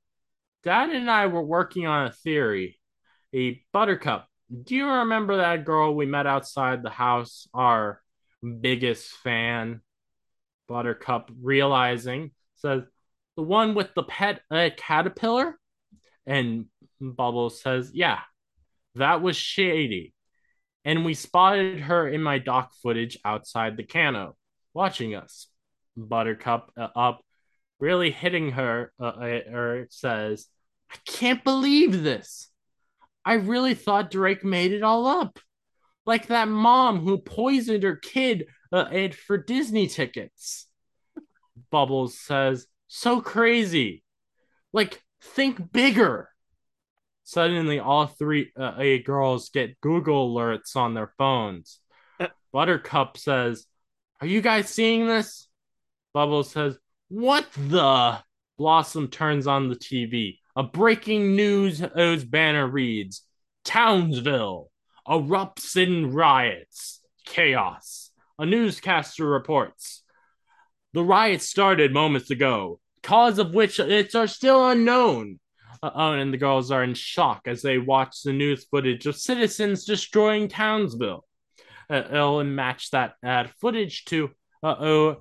Dad and I were working on a theory. A buttercup. Do you remember that girl we met outside the house? Our biggest fan. Buttercup, realizing, says, The one with the pet uh, caterpillar? And Bubbles says, Yeah, that was shady. And we spotted her in my dock footage outside the cano, watching us. Buttercup uh, up, really hitting her, uh, uh, says, I can't believe this. I really thought Drake made it all up. Like that mom who poisoned her kid uh, for Disney tickets. Bubbles says, so crazy. Like, think bigger. Suddenly, all three uh, girls get Google alerts on their phones. Buttercup says, Are you guys seeing this? Bubbles says, What the? Blossom turns on the TV. A breaking news banner reads Townsville erupts in riots, chaos. A newscaster reports. The riots started moments ago, cause of which it's are still unknown. Uh, oh, and the girls are in shock as they watch the news footage of citizens destroying Townsville. uh, it'll match that uh, footage to uh oh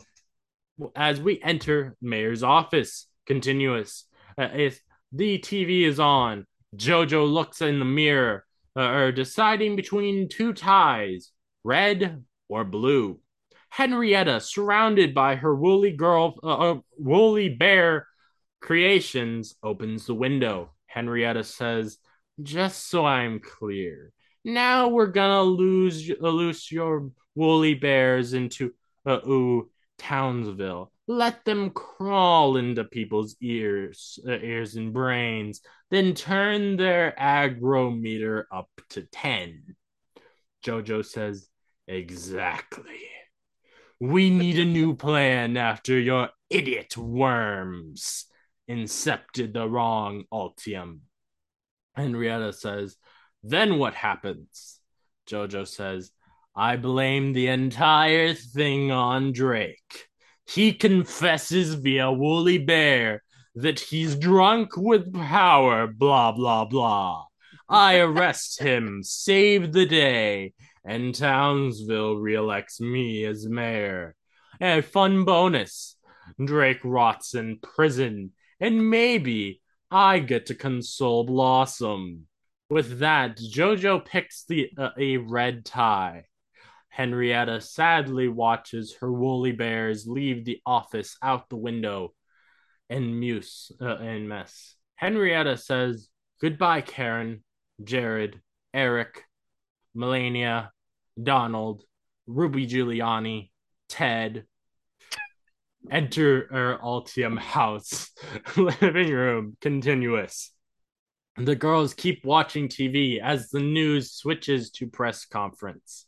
as we enter mayor's office. Continuous. Uh, if the TV is on, Jojo looks in the mirror, uh, or deciding between two ties, red or blue. Henrietta, surrounded by her woolly girl, uh, uh, woolly bear creations, opens the window. Henrietta says, "Just so I'm clear, now we're gonna lose loose your woolly bears into uh, ooh Townsville. Let them crawl into people's ears, uh, ears and brains, then turn their agrometer up to 10. Jojo says, "Exactly." We need a new plan after your idiot worms incepted the wrong Utonium. Henrietta says, Then what happens? Jojo says, I blame the entire thing on Drake. He confesses via Woolly Bear that he's drunk with power, blah, blah, blah. I arrest him, save the day, and Townsville reelects me as mayor. A fun bonus Drake rots in prison, and maybe I get to console Blossom. With that, Jojo picks the uh, a red tie. Henrietta sadly watches her woolly bears leave the office out the window and muse uh, and mess. Henrietta says goodbye, Karen, Jared, Eric, Melania, Donald, Rudy Giuliani, Ted. Enter our Utonium house, living room, continuous. The girls keep watching TV as the news switches to press conference.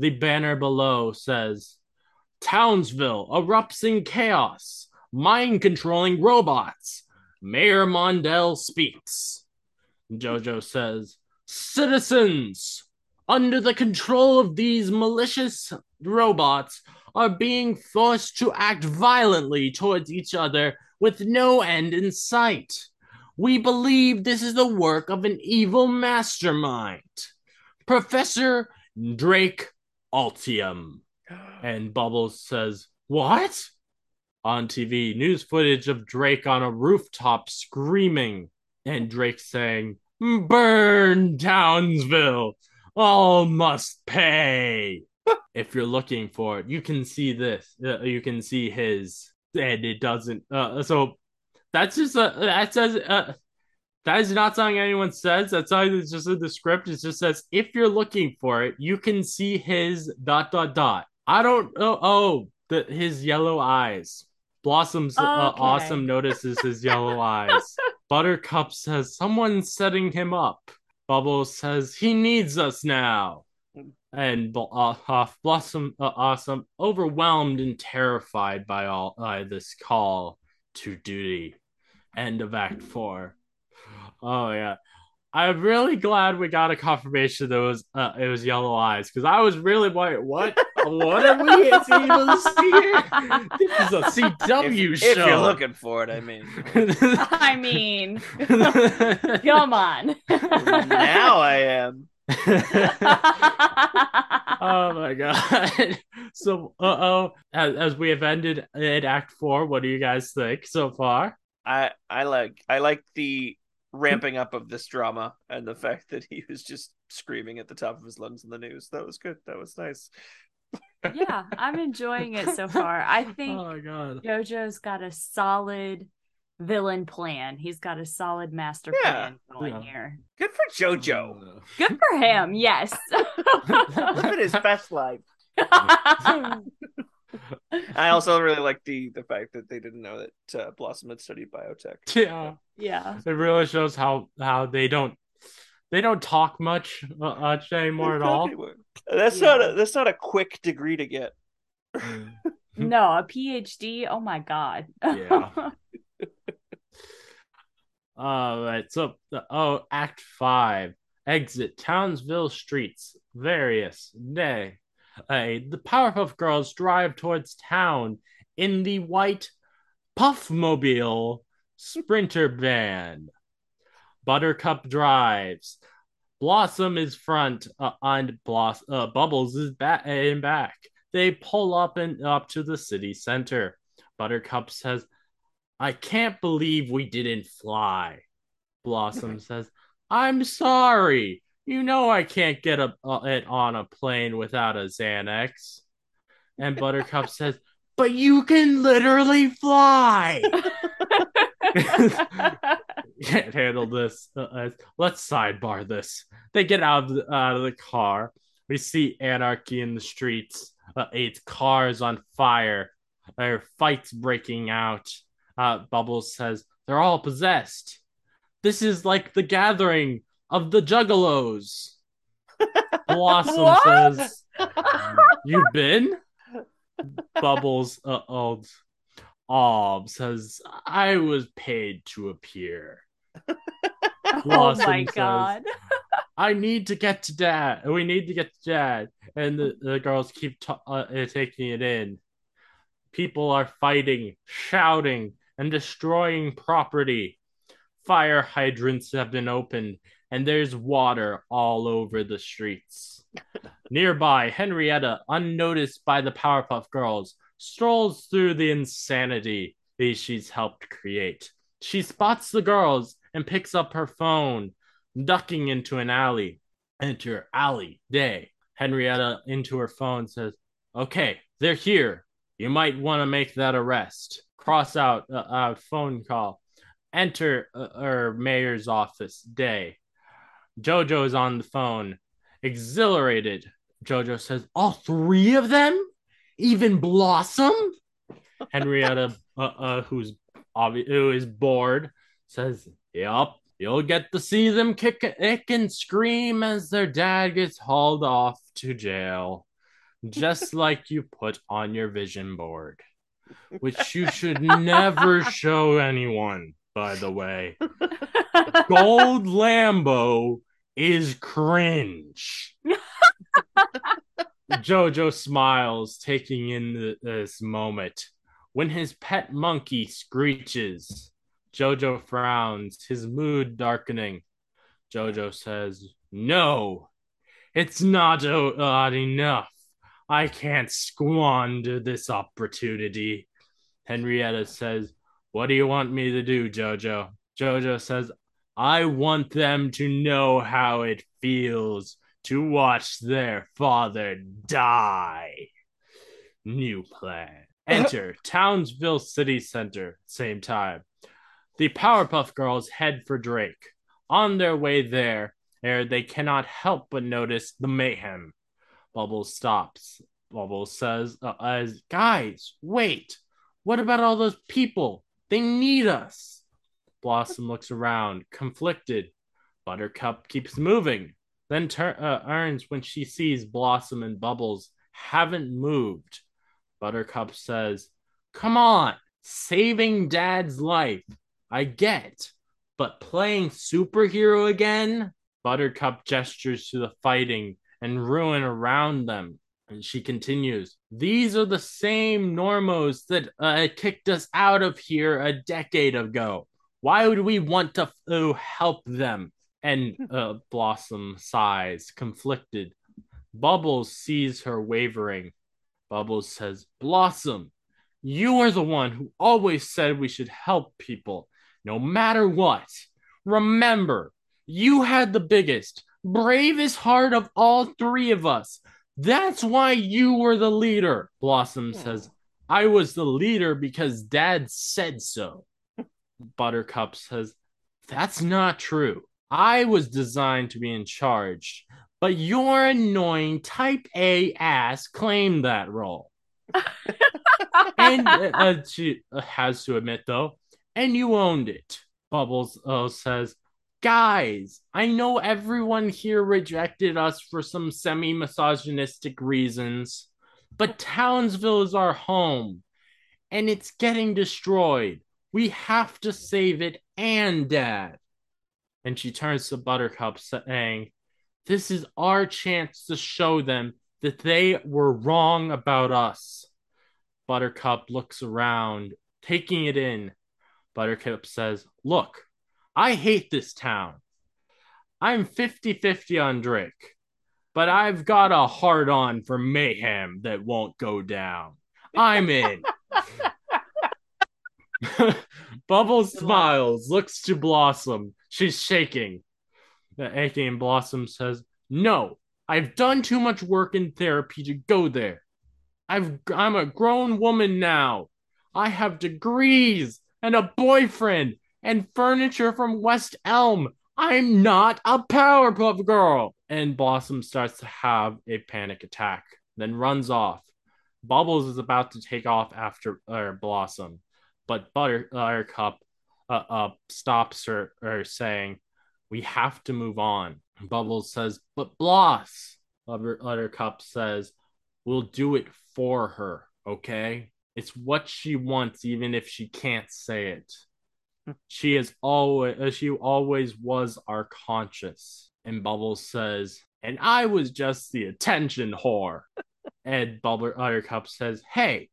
The banner below says Townsville erupts in chaos, mind controlling robots. Mayor Mondell speaks. Jojo says, Citizens, under the control of these malicious robots, are being forced to act violently towards each other with no end in sight. We believe this is the work of an evil mastermind, Professor Drake Utonium. And Bubbles says, What? On TV, news footage of Drake on a rooftop screaming, and Drake saying, Burn Townsville! All must pay! if you're looking for it, you can see this. Uh, you can see his, and it doesn't. Uh, so that's just a that says uh, that is not something anyone says. That's not it's just in the script. It just says if you're looking for it, you can see his dot dot dot. I don't oh oh the his yellow eyes. Blossoms uh, awesome notices his yellow eyes. Buttercup says someone's setting him up. Bubbles says he needs us now. And uh, uh, Blossom uh, awesome overwhelmed and terrified by all uh, this call to duty. End of Act Four. Oh yeah. I'm really glad we got a confirmation that it was uh, it was yellow eyes because I was really like, what? what are we able to see here? This is a CW if, show. if you're looking for it, I mean. I mean, come on. now I am. oh my god. So, uh oh, as, as we have ended in Act Four, what do you guys think so far? I I like I like the ramping up of this drama and the fact that he was just screaming at the top of his lungs in the news. That was good. That was nice. yeah, I'm enjoying it so far. I think Oh my god. JoJo's got a solid villain plan. He's got a solid master Yeah. plan going Yeah. here. Good for JoJo. Good for him. Yes. Living his best life. I also really like the the fact that they didn't know that uh, Blossom had studied biotech. Yeah, yeah. it really shows how how they don't they don't talk much uh, much anymore at all. That's Yeah. not a that's not a quick degree to get. No, a PhD. Oh my god. Yeah. All right. So, oh, Act Five. Exit Townsville streets. Various day. Uh, the Powerpuff Girls drive towards town in the white Puffmobile Sprinter van. Buttercup drives. Blossom is front uh, and Bloss- uh, Bubbles is back in back. They pull up and up to the city center. Buttercup says, I can't believe we didn't fly. Blossom says, I'm sorry. You know I can't get a, uh, it on a plane without a Xanax. And Buttercup says, But you can literally fly. Can't handle this. Uh, let's sidebar this. They get out of the, out of the car. We see anarchy in the streets. Uh, eight cars on fire. There are fights breaking out. Uh, Bubbles says they're all possessed. This is like the gathering of the Juggalos. Blossom says, "You been?" Bubbles, uh, old Ob says, "I was paid to appear." oh Blossom my says, god. I need to get to dad. We need to get to dad. And the, the girls keep t- uh, taking it in. People are fighting, shouting, and destroying property. Fire hydrants have been opened, and there's water all over the streets. Nearby, Henrietta, unnoticed by the Powerpuff Girls, strolls through the insanity that she's helped create. She spots the girls and picks up her phone ducking into an alley. Enter Alley Day. Henrietta into her phone says, Okay, they're here. You might want to make that arrest. Cross out a uh, uh, phone call. Enter uh, mayor's office. Day. Jojo's on the phone. Exhilarated. Jojo says, All three of them? Even Blossom? Henrietta, uh, uh, who's obvi- who is bored, says, Yep, You'll get to see them kick, ick, and scream as their dad gets hauled off to jail, just like you put on your vision board, which you should never show anyone, by the way. Gold Lambo is cringe. Jojo smiles, taking in this moment. When his pet monkey screeches, Jojo frowns, his mood darkening. Jojo says, No, it's not, uh, odd enough. I can't squander this opportunity. Henrietta says, What do you want me to do, Jojo? Jojo says, I want them to know how it feels to watch their father die. New plan. Enter Townsville City Center, same time. The Powerpuff Girls head for Drake. On their way there, there they cannot help but notice the mayhem. Bubbles stops. Bubbles says, uh, "As guys, wait! What about all those people? They need us." Blossom looks around, conflicted. Buttercup keeps moving, then tur- uh, when she sees Blossom and Bubbles haven't moved. Buttercup says, "Come on, saving Dad's life. I get, but playing superhero again?" Buttercup gestures to the fighting and ruin around them. And she continues, These are the same normos that uh, kicked us out of here a decade ago. Why would we want to uh, help them? And uh, Blossom sighs, conflicted. Bubbles sees her wavering. Bubbles says, Blossom, you are the one who always said we should help people, no matter what. Remember, you had the biggest, bravest heart of all three of us. That's why you were the leader. Blossom says, I was the leader because dad said so. Buttercup says, That's not true. I was designed to be in charge, but your annoying type A ass claimed that role. and uh, she has to admit, though, and you owned it. Bubbles uh, says, Guys, I know everyone here rejected us for some semi misogynistic reasons, but Townsville is our home and it's getting destroyed. We have to save it and Dad. And she turns to Buttercup, saying, This is our chance to show them that they were wrong about us. Buttercup looks around, taking it in. Buttercup says, Look, I hate this town. I'm 50 50 on Drake, but I've got a hard on for mayhem that won't go down. I'm in. Bubbles smiles, looks to Blossom. She's shaking. The aching Blossom says, No, I've done too much work in therapy to go there. I've I'm a grown woman now. I have degrees and a boyfriend and furniture from West Elm. I'm not a Powerpuff Girl. And Blossom starts to have a panic attack, then runs off. Bubbles is about to take off after uh, Blossom, but Buttercup uh, uh, stops her, her, saying, We have to move on. Bubbles says, But Bloss. Buttercup says, We'll do it for her, okay? It's what she wants, even if she can't say it. She is always uh, she always was our conscious. And Bubbles says, and I was just the attention whore. and Bubble Buttercup says, Hey,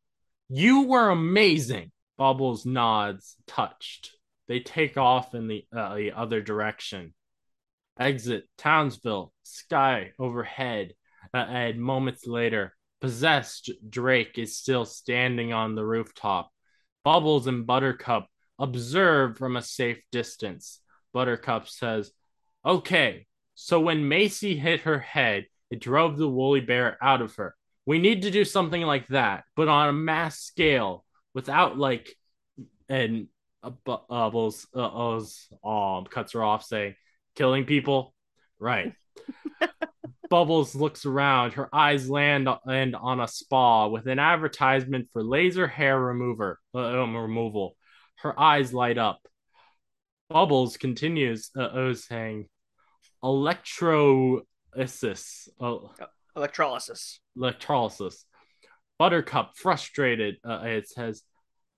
you were amazing. Bubbles nods, touched. They take off in the, uh, the other direction. Exit Townsville, sky overhead. Uh, and moments later, possessed Drake is still standing on the rooftop. Bubbles and Buttercup observe from a safe distance. Buttercup says, Okay, so when Macy hit her head, it drove the woolly bear out of her. We need to do something like that, but on a mass scale without like, and uh, Bubbles uh, um, cuts her off saying, killing people. Right. Bubbles looks around. Her eyes land, land on a spa with an advertisement for laser hair remover uh, um, removal. Her eyes light up. Bubbles continues uh, uh saying, "Electrolysis, uh, electrolysis, electrolysis." Buttercup, frustrated, uh, it says,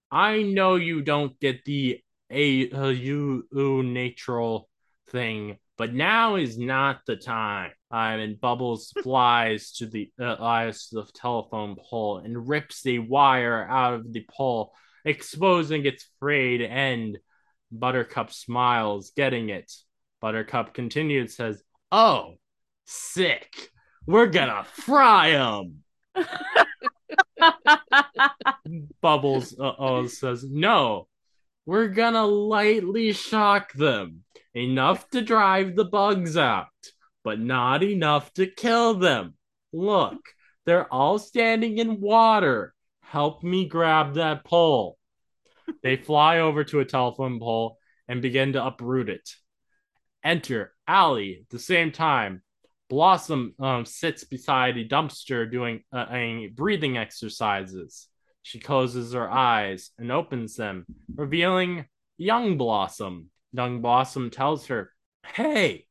"I know you don't get the a uh, you natural thing, but now is not the time." Um, and Bubbles flies to the uh, eyes to the telephone pole and rips the wire out of the pole, exposing its frayed end. Buttercup smiles, getting it. Buttercup continued, says, "Oh, sick! We're gonna fry them." Bubbles uh, uh, says, "No, we're gonna lightly shock them, enough to drive the bugs out." but not enough to kill them. Look, they're all standing in water. Help me grab that pole. They fly over to a telephone pole and begin to uproot it. Enter Alley at the same time. Blossom um, sits beside a dumpster doing uh, breathing exercises. She closes her eyes and opens them, revealing young Blossom. Young Blossom tells her, Hey,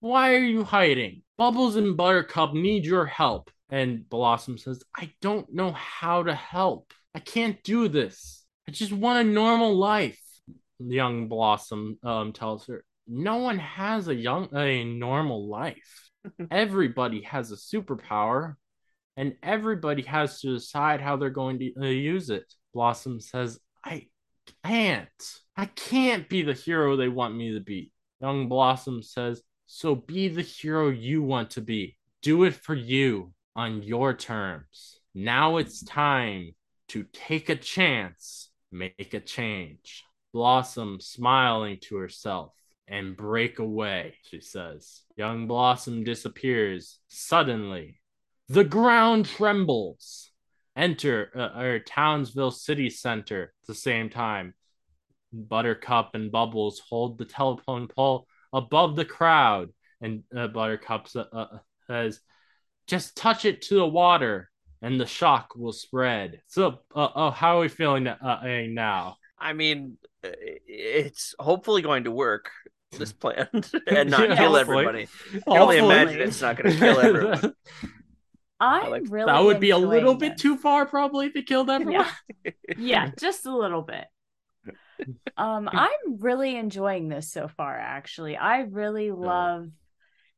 why are you hiding? Bubbles and Buttercup need your help. And Blossom says, I don't know how to help. I can't do this. I just want a normal life. Young Blossom um, tells her, No one has a young a normal life. everybody has a superpower, and everybody has to decide how they're going to uh, use it. Blossom says, I can't. I can't be the hero they want me to be. Young Blossom says, so be the hero you want to be. Do it for you on your terms. Now it's time to take a chance, make a change. Blossom smiling to herself and break away, she says. Young Blossom disappears suddenly. The ground trembles. Enter uh, our Townsville City Center at the same time. Buttercup and Bubbles hold the telephone pole above the crowd, and uh, Buttercup uh, uh, says, "Just touch it to the water, and the shock will spread." So, uh, oh, how are we feeling uh, now? I mean, it's hopefully going to work. This plan and not yeah, kill hopefully. everybody. I can only imagine it's not going to kill everyone. I'm like, really that would be a little this. bit too far, probably, if it killed everyone. Yeah. yeah, just a little bit um, I'm really enjoying this so far, actually. I really love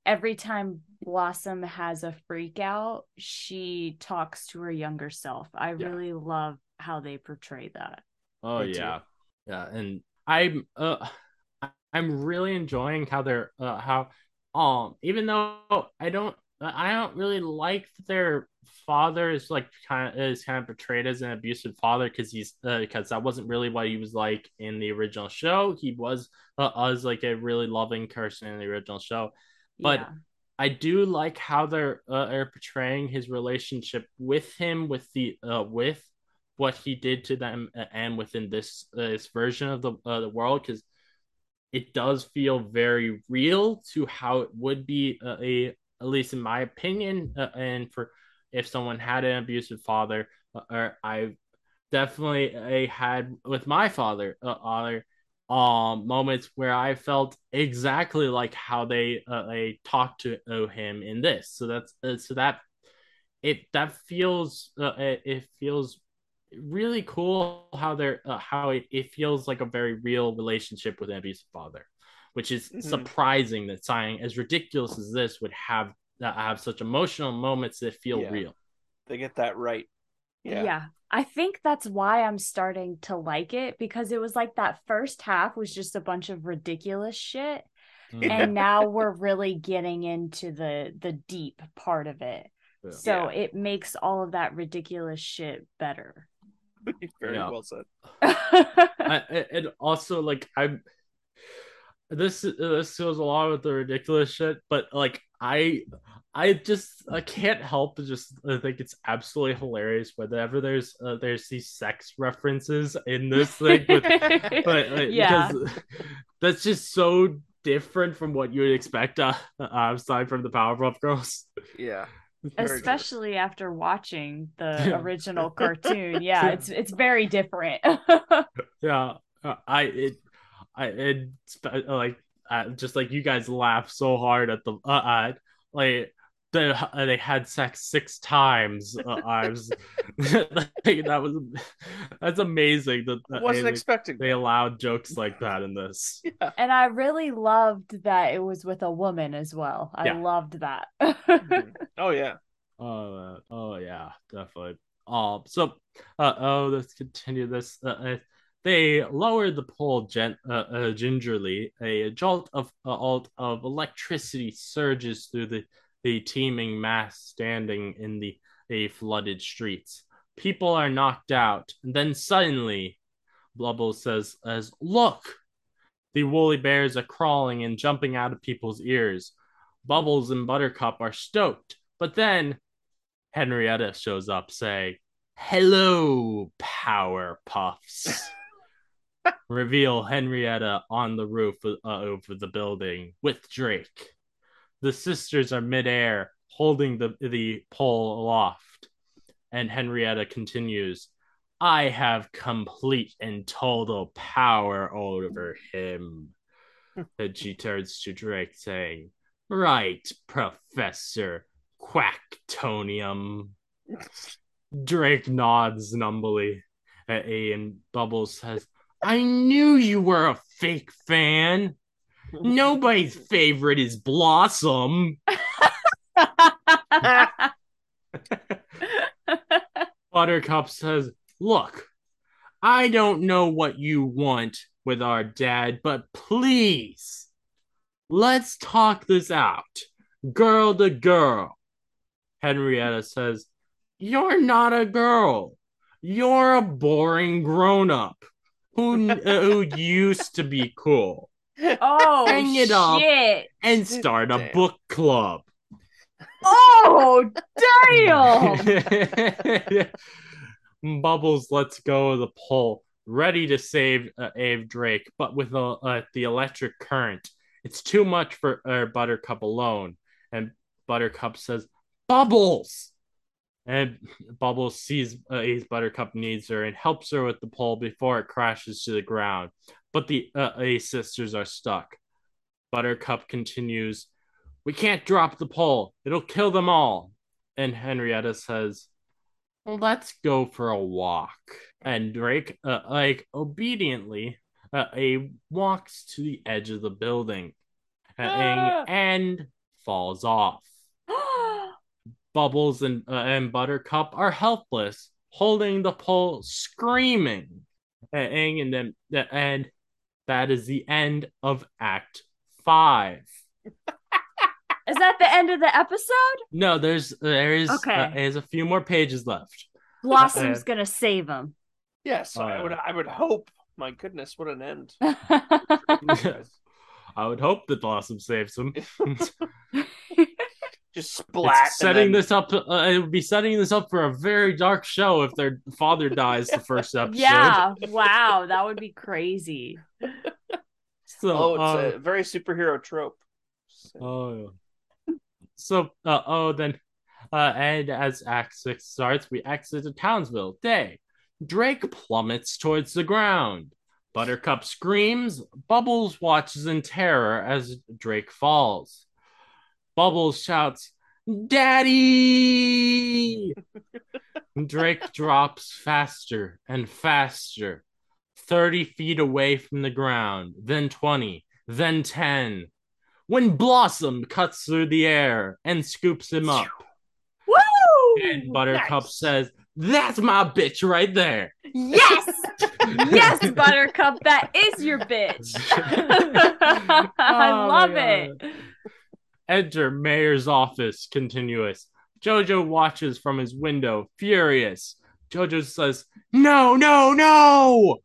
every time Blossom has a freak out, she talks to her younger self. I yeah. really love how they portray that. Oh yeah. Too. Yeah. And I'm uh I'm really enjoying how they're uh, how um, even though I don't, I don't really like their father is like kind of is kind of portrayed as an abusive father because he's uh, because that wasn't really what he was like in the original show. He was uh, was like a really loving person in the original show, but Yeah. I do like how they're uh, are portraying his relationship with him with the uh, with what he did to them and within this uh, this version of the uh, the world because it does feel very real to how it would be uh, a at least in my opinion uh, and for if someone had an abusive father uh, or I definitely I had with my father uh, other um moments where I felt exactly like how they uh, they talked to him in this so that's uh, so that it that feels uh, it, it feels really cool how they're uh, how it, it feels like a very real relationship with an abusive father which is Mhm. surprising that something as ridiculous as this would have uh, have such emotional moments that feel Yeah. real They get that right. Yeah. Yeah. I think that's why I'm starting to like it because it was like that first half was just a bunch of ridiculous shit. Mm. And now we're really getting into the the deep part of it. Yeah. So it makes all of that ridiculous shit better. Very Yeah. well said. I, and also like I'm this this feels a lot of the ridiculous shit, but like I I just I can't help but just I think it's absolutely hilarious whenever there's uh, there's these sex references in this thing with but uh, yeah. because that's just so different from what you would expect uh, uh, aside from the Powerpuff Girls. Yeah. Very true. Especially after watching the original cartoon. Yeah, it's it's very different. yeah uh, i it i it like uh, just like you guys laugh so hard at the uh, uh like they, uh, they had sex six times uh, i was like, that was that's amazing that, that wasn't they, expecting they allowed jokes like that in this and I really loved that it was with a woman as well. I Yeah. loved that. Mhm. Oh yeah. Oh, uh, oh yeah, definitely. Um, so, uh, oh, let's continue this. Uh, uh, they lowered the pole gent- uh, uh, gingerly. A jolt of uh, alt of electricity surges through the the teeming mass standing in the a flooded streets. People are knocked out, and then suddenly, Blubbles says, "As look." The woolly bears are crawling and jumping out of people's ears. Bubbles and Buttercup are stoked, but then Henrietta shows up saying, Hello, Power Puffs. Reveal Henrietta on the roof uh, over the building with Drake. The sisters are midair, holding the, the pole aloft. And Henrietta continues, I have complete and total power over him. and she turns to Drake, saying, Right, Professor Quacktonium. Drake nods numbly at A and Bubbles says, I knew you were a fake fan. Nobody's favorite is Blossom. Buttercup says, Look, I don't know what you want with our dad, but please, let's talk this out. Girl to girl. Henrietta says, You're not a girl. You're a boring grown up who, uh, who used to be cool oh Hang it up. shit. and start a Damn. book club. Oh damn. Bubbles lets go of the pole, ready to save uh, Ave Drake, but with uh, uh, the electric current, it's too much for uh, Buttercup alone. And Buttercup says, "Bubbles!" And Bubbles sees uh, Buttercup needs her and helps her with the pole before it crashes to the ground. But the uh, A sisters are stuck. Buttercup continues, We can't drop the pole. It'll kill them all. And Henrietta says, Let's go for a walk. And Drake, uh, like, obediently, uh, a walks to the edge of the building Ah. and falls off. Bubbles and, uh, and Buttercup are helpless, holding the pole, screaming. And, and then and that is the end of Act Five. Is that the end of the episode? No, there's there is Okay. uh, there's a few more pages left. Blossom's gonna save him. Yes, Oh, I would. I would hope. My goodness, what an end! I would hope that Blossom saves him. Just splat. It's setting this up. Uh, it would be setting this up for a very dark show if their father dies the first episode. yeah, wow, that would be crazy. So, Oh, uh, it's a very superhero trope. Oh, yeah. So, uh, oh, then, uh, and as Act Six starts, we exit to Townsville. Day. Drake plummets towards the ground. Buttercup screams. Bubbles watches in terror as Drake falls. Bubbles shouts, "Daddy!" Drake drops faster and faster, thirty feet away from the ground, then twenty, then ten when Blossom cuts through the air and scoops him up. Woo! And Buttercup nice. says, That's my bitch right there. Yes, yes, Buttercup, that is your bitch. I Oh my love God. it. Enter Mayor's office, continuous. Jojo watches from his window, furious. Jojo says, No, no, no!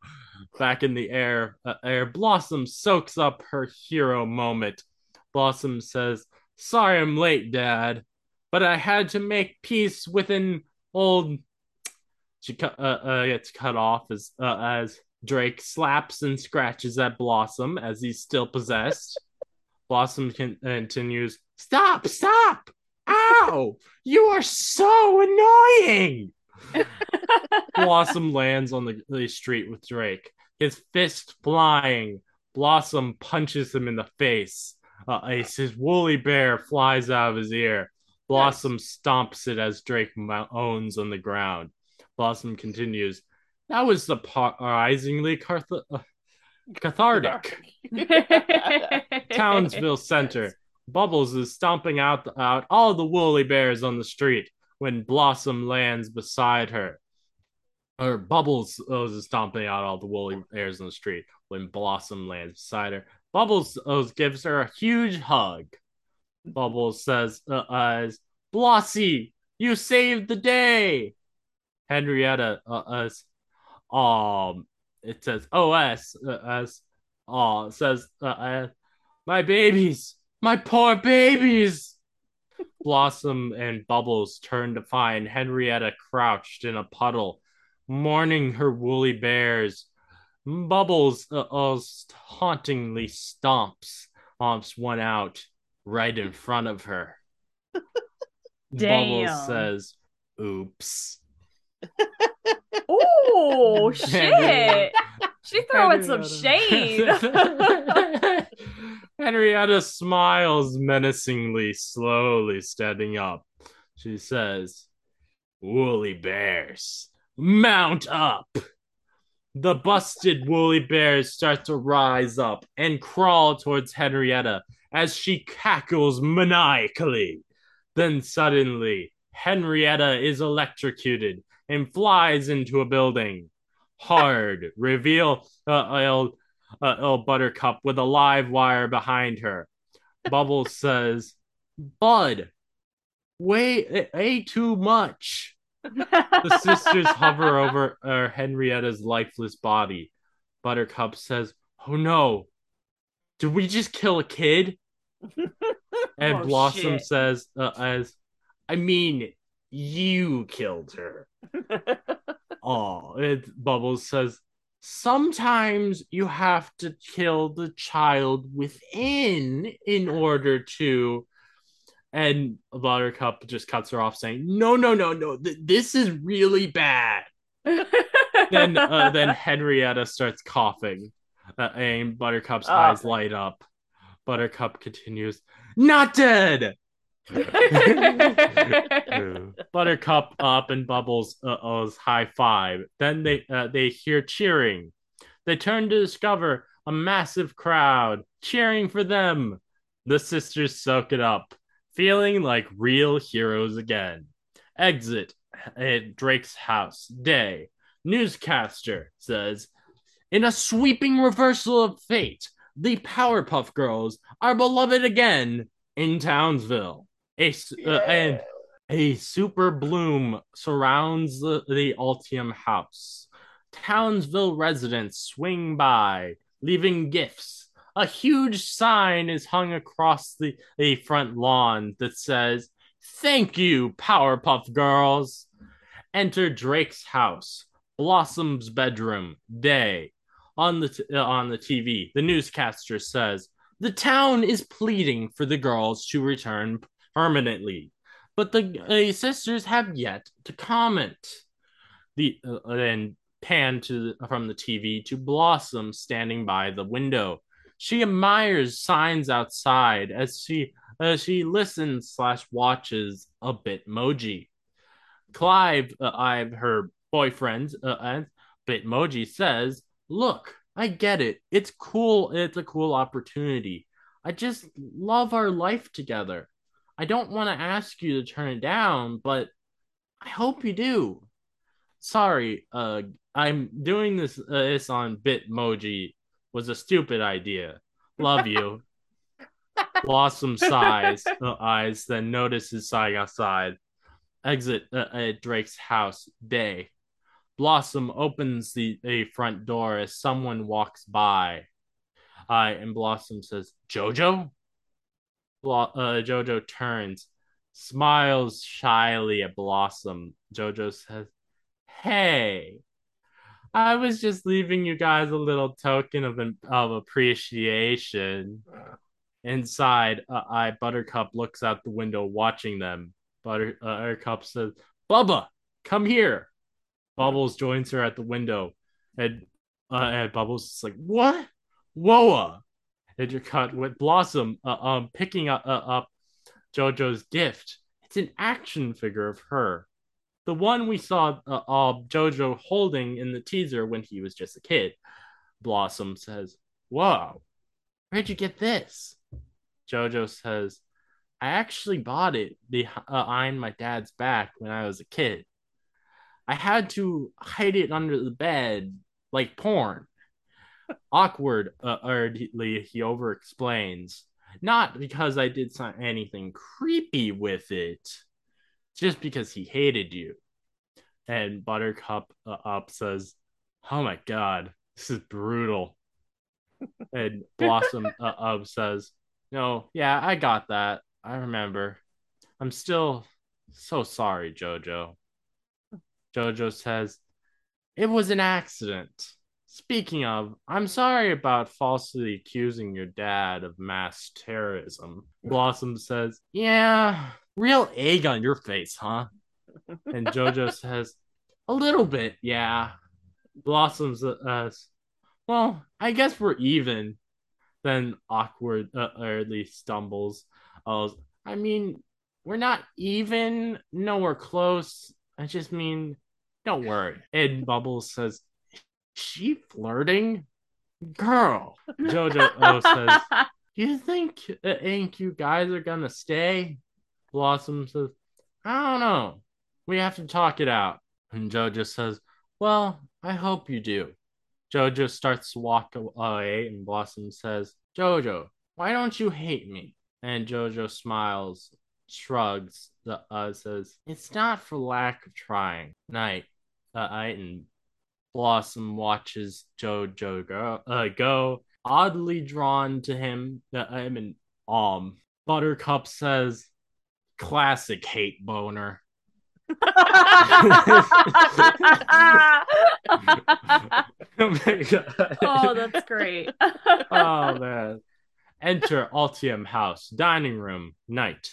Back in the air, uh, air, Blossom soaks up her hero moment. Blossom says, Sorry I'm late, Dad, but I had to make peace with an old. She cut, uh, uh, gets cut off as uh, as Drake slaps and scratches at Blossom as he's still possessed. Blossom con- continues, Stop, stop! Ow! You are so annoying! Blossom lands on the, the street with Drake, his fist flying. Blossom punches him in the face. Uh, his, his woolly bear flies out of his ear. Blossom stomps it as Drake moans on the ground. Blossom continues, That was surprisingly carth- uh, cathartic. Townsville Center. Bubbles is stomping out out all the woolly bears on the street when Blossom lands beside her. Or Bubbles uh, is stomping out all the woolly bears on the street when Blossom lands beside her. Bubbles uh, gives her a huge hug. Bubbles says, uh, as Blossy, you saved the day. Henrietta uh, as um it says OS uh, as uh says uh, uh, my babies, my poor babies. Blossom and Bubbles turn to find Henrietta crouched in a puddle, mourning her woolly bears. Bubbles uh, hauntingly stomps, stomps one out right in front of her. Bubbles says, "Oops." Oh shit! She throwing some shade. Henrietta. Henrietta smiles menacingly, slowly standing up. She says, Woolly bears, mount up. The busted woolly bears start to rise up and crawl towards Henrietta as she cackles maniacally. Then suddenly, Henrietta is electrocuted and flies into a building. Hard reveal uh, uh, Buttercup with a live wire behind her. Bubbles says, Bud, way, way too much. The sisters hover over uh, Henrietta's lifeless body. Buttercup says, Oh no, did we just kill a kid? And Oh, Blossom shit. says, uh, as I mean, you killed her. Oh, it Bubbles says, sometimes you have to kill the child within in order to. And Buttercup just cuts her off, saying, "No, no, no, no, th- this is really bad." Then, uh, then Henrietta starts coughing, uh, and Buttercup's Oh. eyes light up. Buttercup continues, "Not dead." Buttercup up and Bubbles uh, high five. Then they uh, they hear cheering. They turn to discover a massive crowd cheering for them. The sisters soak it up, feeling like real heroes again. Exit at Drake's house. Day. Newscaster says, in a sweeping reversal of fate, the Powerpuff Girls are beloved again in Townsville. A, uh, and a super bloom surrounds the, the Utonium house. Townsville residents swing by, leaving gifts. A huge sign is hung across the, the front lawn that says, Thank you, Powerpuff Girls. Enter Drake's house, Blossom's bedroom, day. On the, t- uh, on the TV, the newscaster says, The town is pleading for the girls to return permanently, but the uh, sisters have yet to comment. The uh, then pan to the, from the TV to Blossom standing by the window. She admires signs outside as she as she listens slash watches a Bitmoji. Clive, uh, I her boyfriend, uh, and Bitmoji says, "Look, I get it. It's cool. It's a cool opportunity. I just love our life together. I don't want to ask you to turn it down, but I hope you do. Sorry, uh, I'm doing this uh, this on Bitmoji was a stupid idea. Love you." Blossom sighs, uh, eyes, then notices sighing outside. Exit uh, at Drake's house. Day. Blossom opens the, the front door as someone walks by. Uh, and Blossom says, Jojo? Uh, Jojo turns, smiles shyly at Blossom. Jojo says, Hey, I was just leaving you guys a little token of, of appreciation. Inside, uh, I Buttercup looks out the window watching them. Butter, uh, Buttercup says, Bubba, come here. Bubbles joins her at the window. And, uh, and Bubbles is like, What? Whoa! And you're cut with Blossom uh, um, picking up, uh, up JoJo's gift. It's an action figure of her. The one we saw uh, uh, JoJo holding in the teaser when he was just a kid. Blossom says, Whoa, where'd you get this? Jojo says, I actually bought it behind my dad's back when I was a kid. I had to hide it under the bed like porn. Awkward, uh, he over explains. Not because I did anything creepy with it, just because he hated you. And Buttercup uh, up says, Oh my god, this is brutal. and Blossom uh, up says, no, yeah, I got that. I remember. I'm still so sorry, Jojo. Jojo says, It was an accident. Speaking of, I'm sorry about falsely accusing your dad of mass terrorism. Blossom says, Yeah, real egg on your face, huh? And Jojo says, A little bit, yeah. Blossom says, well, I guess we're even then awkwardly uh, or at least stumbles. Uh, I mean, we're not even, nowhere close. I just mean, don't worry. And Bubbles says, she flirting? Girl. Jojo O says, Do you think Ink you guys are gonna stay? Blossom says, I don't know. We have to talk it out. And Jojo says, Well, I hope you do. Jojo starts to walk away, and Blossom says, Jojo, why don't you hate me? And Jojo smiles, shrugs, the uh, says, It's not for lack of trying. Night, uh, and Blossom watches Jojo go, uh, go oddly drawn to him. Uh, I mean, um, Buttercup says, Classic hate boner. oh, that's great. oh man. Enter Utonium House, dining room, night.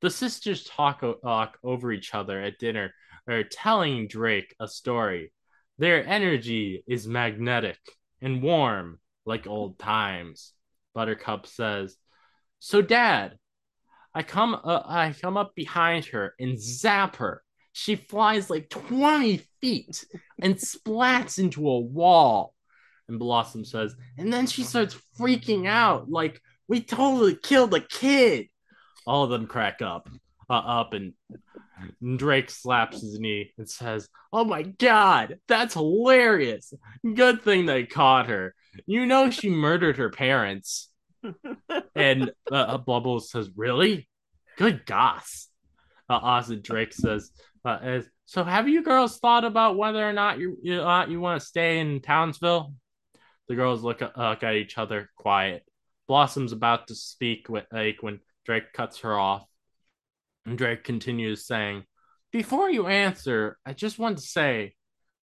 The sisters talk, talk over each other at dinner or telling Drake a story. Their energy is magnetic and warm like old times. Buttercup says, "So, Dad, I come, uh, I come up behind her and zap her she flies like 20 feet and splats into a wall. And Blossom says, and then she starts freaking out like, we totally killed a kid. All of them crack up, uh, up, and Drake slaps his knee and says, Oh my god, that's hilarious. Good thing they caught her. You know she murdered her parents. and uh, Bubbles says, "Really? Good goss." Uh, Oz and Drake says, uh, as, "So have you girls thought about whether or not you you, uh, you want to stay in Townsville?" The girls look, uh, look at each other, quiet. Blossom's about to speak with, like when Drake cuts her off. And Drake continues saying, Before you answer, I just want to say,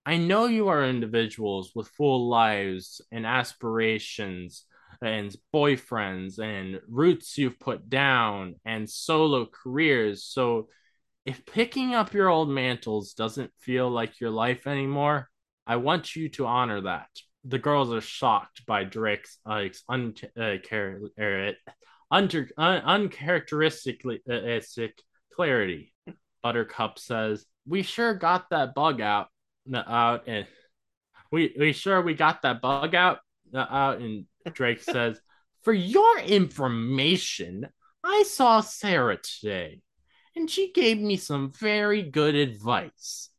I know you are individuals with full lives and aspirations and boyfriends and roots you've put down and solo careers. So if picking up your old mantles doesn't feel like your life anymore, I want you to honor that. The girls are shocked by Drake's uh, un- uh, er, under, un- uncharacteristically uh, clarity. Buttercup says, "We sure got that bug out, out, and we we sure we got that bug out, out." And Drake says, "For your information, I saw Sarah today, and she gave me some very good advice."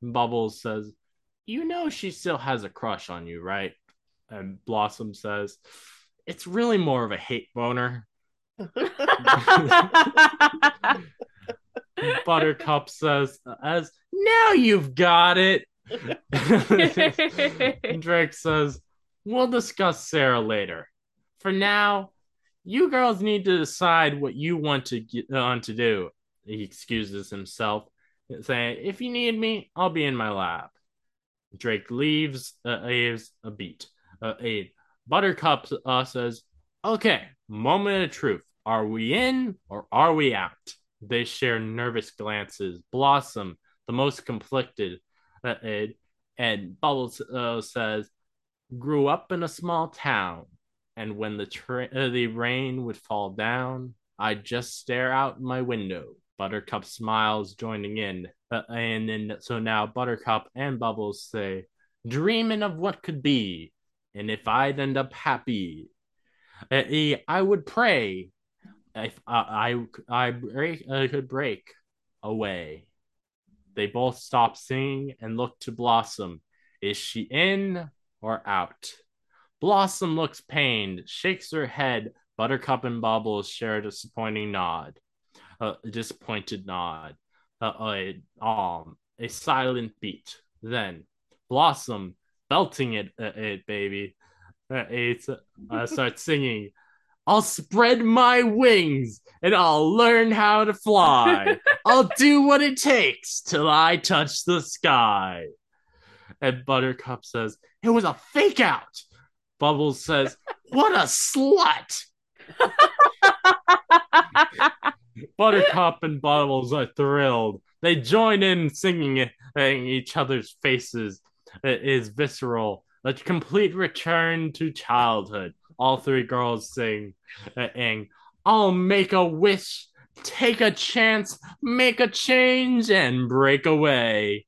Bubbles says, "You know she still has a crush on you, right?" And Blossom says, "It's really more of a hate boner." Buttercup says, as now you've got it. Drake says, we'll discuss Sarah later. For now, you girls need to decide what you want to get on to do. He excuses himself, saying, if you need me, I'll be in my lab. Drake leaves, uh, leaves a beat. Uh, a Buttercup uh, says, okay, moment of truth. Are we in or are we out? They share nervous glances. Blossom, the most conflicted, uh, and Bubbles uh, says, grew up in a small town, and when the tra- uh, the rain would fall down, I'd just stare out my window. Buttercup smiles, joining in, uh, and then so now Buttercup and Bubbles say, "Dreaming of what could be, and if I'd end up happy, uh, I would pray if I I I break I could break away. They both stop singing and look to Blossom. Is she in or out? Blossom looks pained, shakes her head. Buttercup and Bubbles share a disappointing nod, a disappointed nod. Uh, a, um, a silent beat. Then Blossom, belting it, uh, it baby, uh, it uh, starts singing. I'll spread my wings and I'll learn how to fly. I'll do what it takes till I touch the sky. And Buttercup says, It was a fake out. Bubbles says, What a slut. Buttercup and Bubbles are thrilled. They join in singing in each other's faces. It is visceral, a complete return to childhood all three girls sing uh, and I'll make a wish, take a chance, make a change, and break away.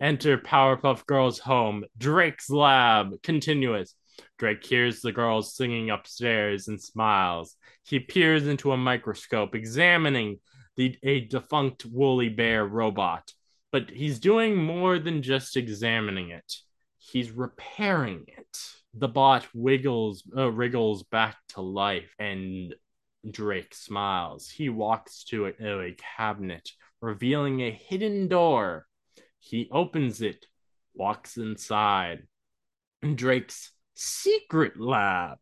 Enter Powerpuff Girls home, Drake's lab, continuous. Drake hears the girls singing upstairs and smiles. He peers into a microscope, examining the, a defunct woolly bear robot. But he's doing more than just examining it, he's repairing it the bot wiggles uh, wriggles back to life and Drake smiles. He walks to a, a cabinet, revealing a hidden door. He opens it, walks inside. Drake's secret lab.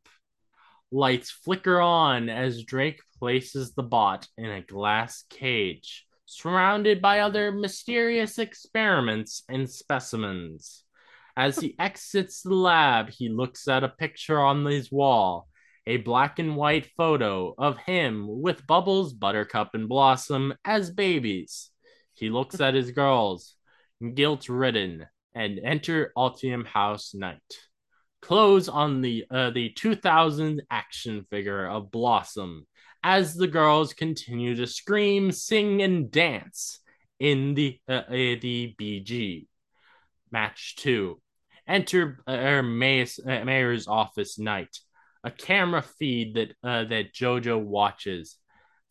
Lights flicker on as Drake places the bot in a glass cage, surrounded by other mysterious experiments and specimens. As he exits the lab, he looks at a picture on his wall, a black and white photo of him with Bubbles, Buttercup, and Blossom as babies. He looks at his girls, guilt ridden, and enter Utonium House Night. Close on the uh, the 2000 action figure of Blossom as the girls continue to scream, sing, and dance in the uh, uh the BG. Match two. Enter uh, mayor's, uh, mayor's office night. A camera feed that uh, that Jojo watches.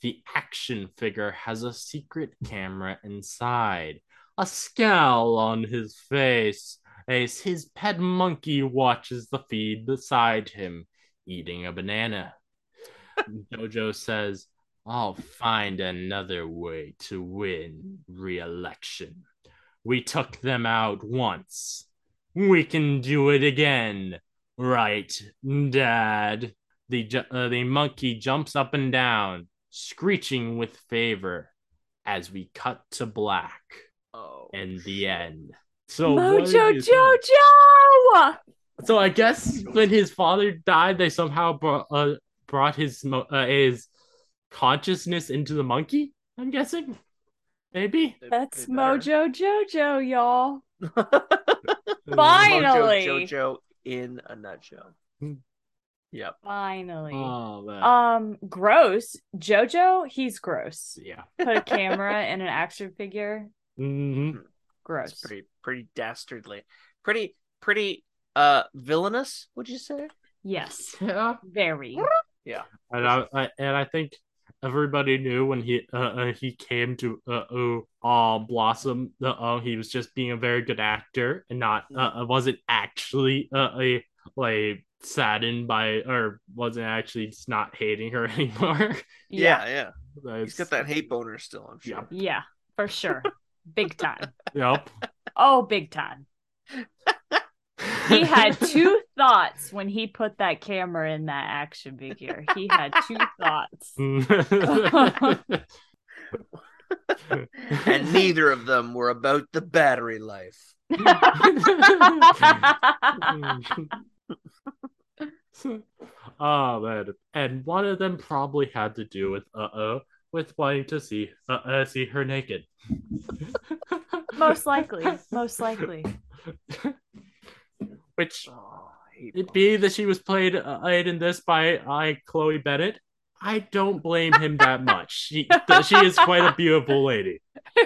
The action figure has a secret camera inside. A scowl on his face as his pet monkey watches the feed beside him, eating a banana. Jojo says, I'll find another way to win re election. We took them out once. We can do it again. Right, Dad? The, uh, the monkey jumps up and down, screeching with favor as we cut to black Oh, and the end. So what Mojo? Jojo. So I guess when his father died, they somehow brought uh, brought his uh, his consciousness into the monkey. I'm guessing, maybe. That's they. Mojo Jojo, y'all. Mojo Finally. Jojo in a nutshell. Hmm. Yep. Finally. Oh man. Um, gross. Jojo, he's gross. yeah. Put a camera in an action figure. Mhm. Gross. It's pretty pretty dastardly. Pretty pretty uh villainous, would you say? Yes, Yeah. very. Yeah. And I, I and I think everybody knew when he uh, uh he came to uh, uh, uh Blossom uh, uh he was just being a very good actor and not uh, uh, wasn't actually uh, a like saddened by or wasn't actually just not hating her anymore. Yeah, yeah. He's That's- got that hate boner still, I'm sure. Yeah, for sure. Big time. Yep. Oh, big time. He had two thoughts when he put that camera in that action figure. He had two thoughts. and neither of them were about the battery life. oh man, and one of them probably had to do with uh oh with wanting to see uh, uh see her naked. most likely. Most likely. Which I hate it be that she was played uh, in this by I Chloe Bennet. I don't blame him that much. She she is quite a beautiful lady.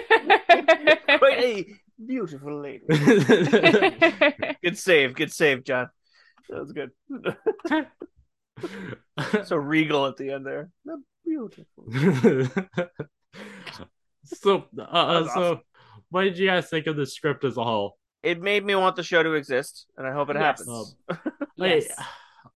Quite a beautiful lady. Good save, good save, John. That was good. so regal at the end there. Beautiful. so uh, so what did you guys think of the script as a whole? It made me want the show to exist, and I hope it Yes. happens. Wait, Yes.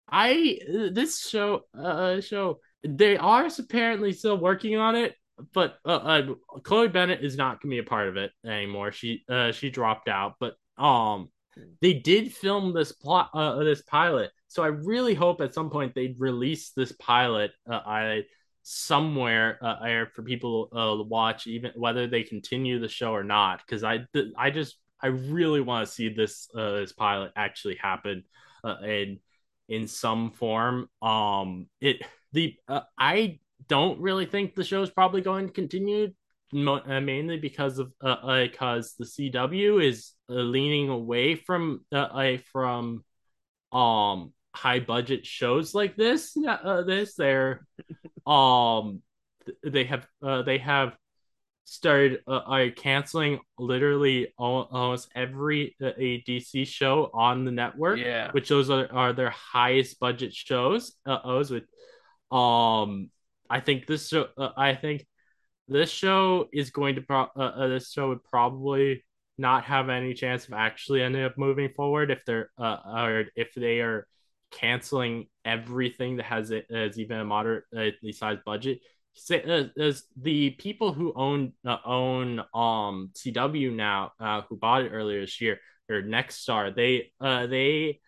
I this show uh show they are apparently still working on it, but uh, uh Chloe Bennet is not gonna be a part of it anymore. She uh she dropped out, but um they did film this plot uh this pilot, so I really hope at some point they'd release this pilot uh I somewhere uh, for people uh, to watch, even whether they continue the show or not. Because I I just I really want to see this uh, this pilot actually happen uh, in in some form. Um, it the uh, I don't really think the show's probably going to continue. Mo- uh, mainly because of uh, because the CW is uh, leaning away from uh, uh, from um high budget shows like this uh, this they're um th- they have uh, they have started uh, are canceling literally al- almost every uh, a DC show on the network Yeah. which those are, are their highest budget shows uh, with um I think this show uh, I think this show is going to pro- uh, uh, this show would probably not have any chance of actually ending up moving forward if they're uh, or if they are canceling everything that has it as even a moderately sized budget. Say, uh, as the people who own uh, own um CW now, uh, who bought it earlier this year, or Nexstar, they uh they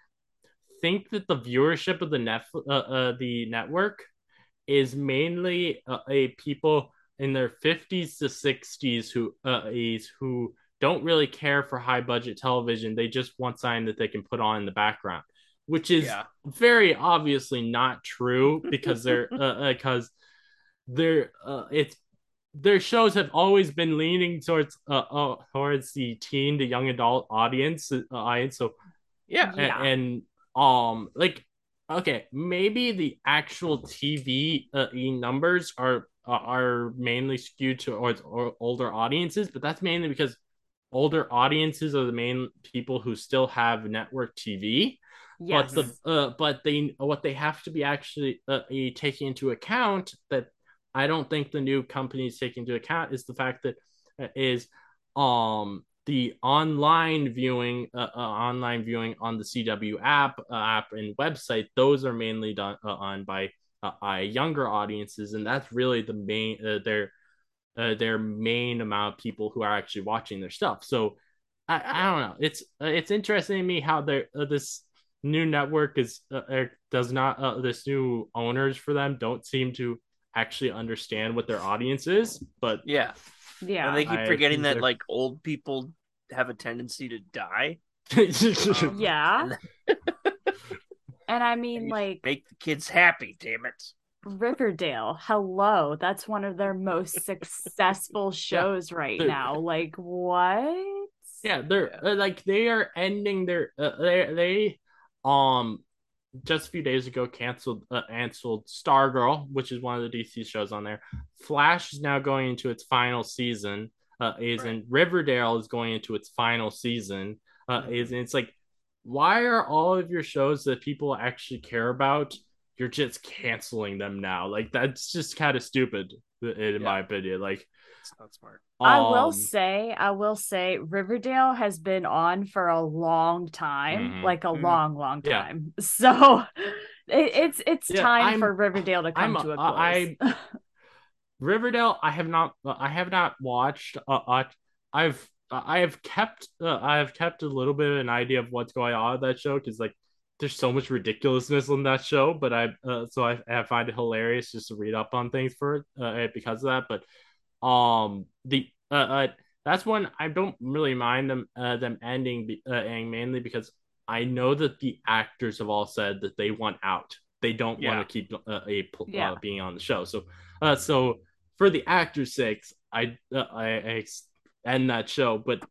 think that the viewership of the net uh, uh the network is mainly uh, a people in their 50s to 60s who uh is who don't really care for high budget television. They just want something that they can put on in the background, which is Yeah. very obviously not true because they're uh, they're uh, it's their shows have always been leaning towards uh, uh towards the teen to young adult audience uh, audience so Yeah. Yeah. and, um like okay maybe the actual tv uh, e numbers are uh, are mainly skewed towards or, older audiences but that's mainly because older audiences are the main people who still have network tv Yes. but the uh, but they what they have to be actually uh, taking into account that I don't think the new companies taking into account is the fact that uh, is um the online viewing uh, uh, online viewing on the CW app uh, app and website those are mainly done uh, on by uh, uh, younger audiences, and that's really the main their their main amount of people who are actually watching their stuff. So I, I don't know. It's it's interesting to me how they this new network is er, does not this new owners for them don't seem to actually understand what their audience is. But Yeah. Yeah. And they keep forgetting think that they're- like old people have a tendency to die. Um, yeah. and I mean, like Make the kids happy, damn it. Riverdale, hello. That's one of their most successful shows right They're- now. Like, what? yeah they're uh, like they are ending their uh, they they um just a few days ago canceled uh, canceled stargirl which is one of the dc shows on there. Flash is now going into its final season. Uh is in riverdale is going into its final season. Uh is it's like why are all of your shows that people actually care about you're just canceling them now? Like that's just kind of stupid in Yeah. my opinion. Like It's not smart. I will um, say, I will say, Riverdale has been on for a long time, Mhm. like a Mhm. long, long Yeah. time. So it, it's it's Yeah, time I'm- for Riverdale to come I'm- to a close. I- Riverdale, I have not, I have not watched. Uh, uh, I've, I have kept, uh, I have kept a little bit of an idea of what's going on in that show because like there's so much ridiculousness in that show, but I, uh, so I, I find it hilarious just to read up on things for it uh, because of that. But, um, the, uh, uh that's one I don't really mind them, uh, them ending, uh, mainly because I know that the actors have all said that they want out. They don't Yeah. want to keep uh, a pl- Yeah. uh, being on the show. So, uh, so for the actors' sakes, I uh, I, I end that show. But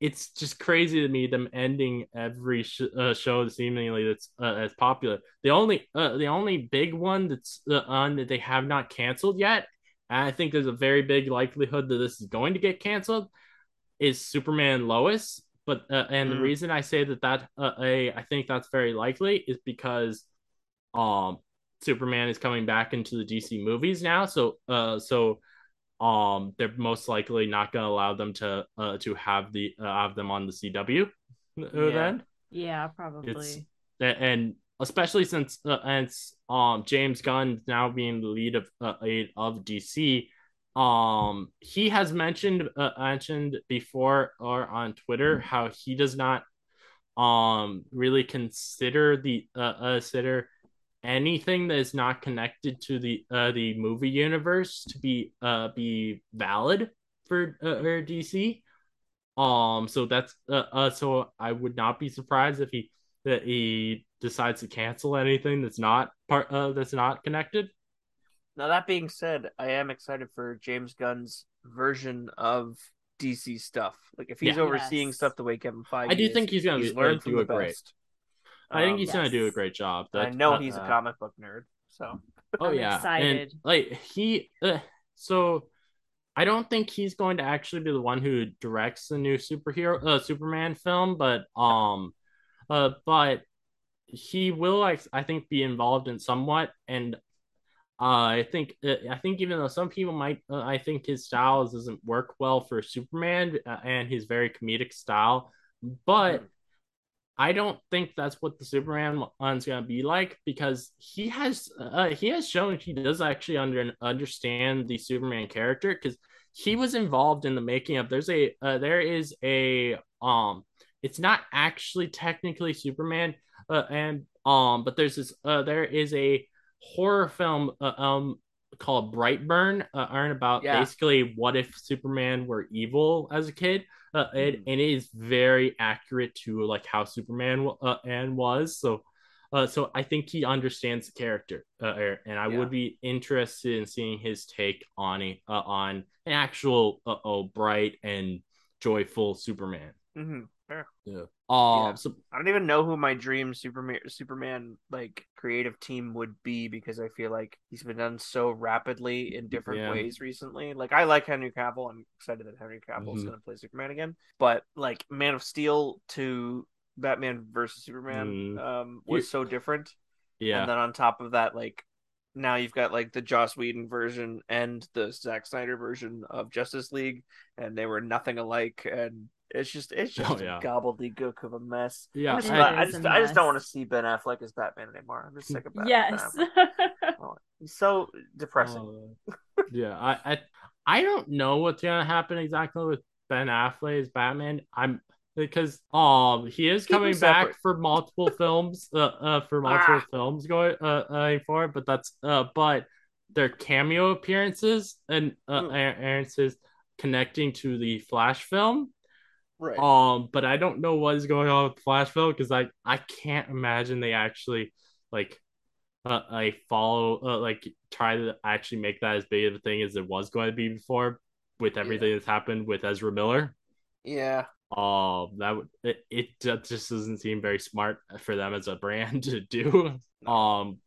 it's just crazy to me them ending every sh- uh, show seemingly that's uh, as popular. The only uh, the only big one that's uh, on that they have not canceled yet, and I think there's a very big likelihood that this is going to get canceled, is Superman Lois. But uh, and the Mm. reason I say that that uh, I I think that's very likely is because um Superman is coming back into the DC movies now. So uh so um they're most likely not going to allow them to uh to have the uh, have them on the CW uh, Yeah. then. yeah, probably. A- and especially since uh, and um James Gunn now being the lead of uh, lead of DC um he has mentioned uh, mentioned before or on Twitter how he does not um really consider the uh, consider anything that is not connected to the uh the movie universe to be uh be valid for uh, for DC um so that's uh, uh so I would not be surprised if he that he decides to cancel anything that's not part uh that's not connected Now that being said, I am excited for James Gunn's version of DC stuff. Like if he's Yeah. overseeing Yes. stuff the way Kevin Feige I do is, think he's gonna he's be, learned uh, from do the a great best. I think Um, he's gonna do a great job I know uh, he's a uh, comic book nerd, so Oh I'm yeah, excited. And like he, uh, so I don't think he's going to actually be the one who directs the new superhero, uh, Superman film, but um, uh, but he will, like, I think, be involved in somewhat, and uh, I think, uh, I think even though some people might, uh, I think his style doesn't work well for Superman uh, and his very comedic style, but. Mhm. I don't think that's what the Superman one's gonna be like because he has uh, he has shown he does actually under understand the Superman character because he was involved in the making of. There's a uh, there is a um it's not actually technically Superman uh, and um but there's this uh there is a horror film uh, um called Brightburn uh, and about Yeah. basically what if Superman were evil as a kid uh, it, Mhm. and it is very accurate to like how Superman uh, and was. So, uh, so I think he understands the character, uh, er, and I Yeah. would be interested in seeing his take on a uh, on an actual uh, oh bright and joyful Superman. Mhm. Fair. Yeah. Um. Yeah. So I don't even know who my dream Superman Superman like creative team would be because I feel like he's been done so rapidly in different Yeah. ways recently. Like I like Henry Cavill. I'm excited that Henry Cavill is Mhm. going to play Superman again. But like Man of Steel to Batman versus Superman Mm. um, was so different. yeah. And then on top of that, like now you've got like the Joss Whedon version and the Zack Snyder version of Justice League, and they were nothing alike. And it's just it's just Oh, yeah. a gobbledygook of a mess. yeah. I'm just not- I- I is just a I just don't want to see Ben Affleck as Batman anymore. I'm just sick of Batman. yes. Ben Oh, he's so depressing. Uh, yeah, I, I I don't know what's gonna happen exactly with Ben Affleck as Batman. I'm because um he is Keep 'em coming back for multiple films uh, uh for multiple Ah. films going uh, uh for but that's uh but their cameo appearances and uh, appearances connecting to the Flash film right. um, but I don't know what is going on with Flashville because I I can't imagine they actually like uh, I follow uh, like try to actually make that as big of a thing as it was going to be before with everything that's happened with Ezra Miller. yeah. Um, that would it, it just doesn't seem very smart for them as a brand to do. Um,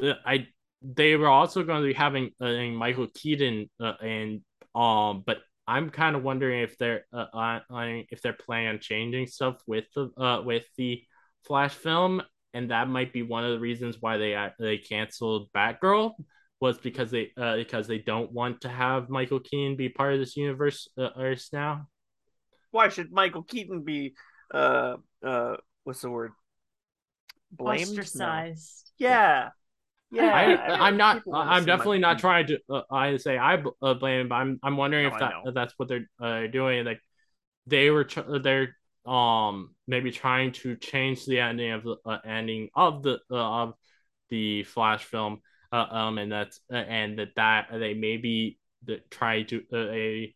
I they were also going to be having uh, Michael Keaton uh, and um, but I'm kind of wondering if they're uh, on, on if they're planning on changing stuff with the uh with the Flash film, and that might be one of the reasons why they uh, they canceled Batgirl was because they uh because they don't want to have Michael Keaton be part of this universe uh, verse now. Why should Michael Keaton be uh uh what's the word? Blamed? No. Ostracized. Yeah. Yeah. I, i'm not. I'm definitely Michael not trying to. Uh, I say I uh, blame, but I'm. I'm wondering No, if that know. that's what they're uh, doing. Like they were. Tr- they're um maybe trying to change the ending of the uh, ending of the uh, of the Flash film. Uh, um, and that's uh, and that that they maybe that try to uh, a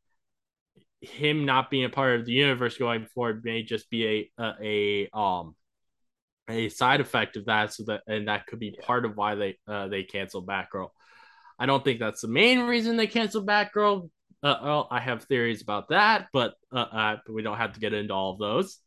him not being a part of the universe going forward may just be a a, a um a side effect of that so that and that could be part of why they uh they canceled Batgirl. I don't think that's the main reason they canceled Batgirl. Uh, well, I have theories about that, but uh, uh we don't have to get into all of those.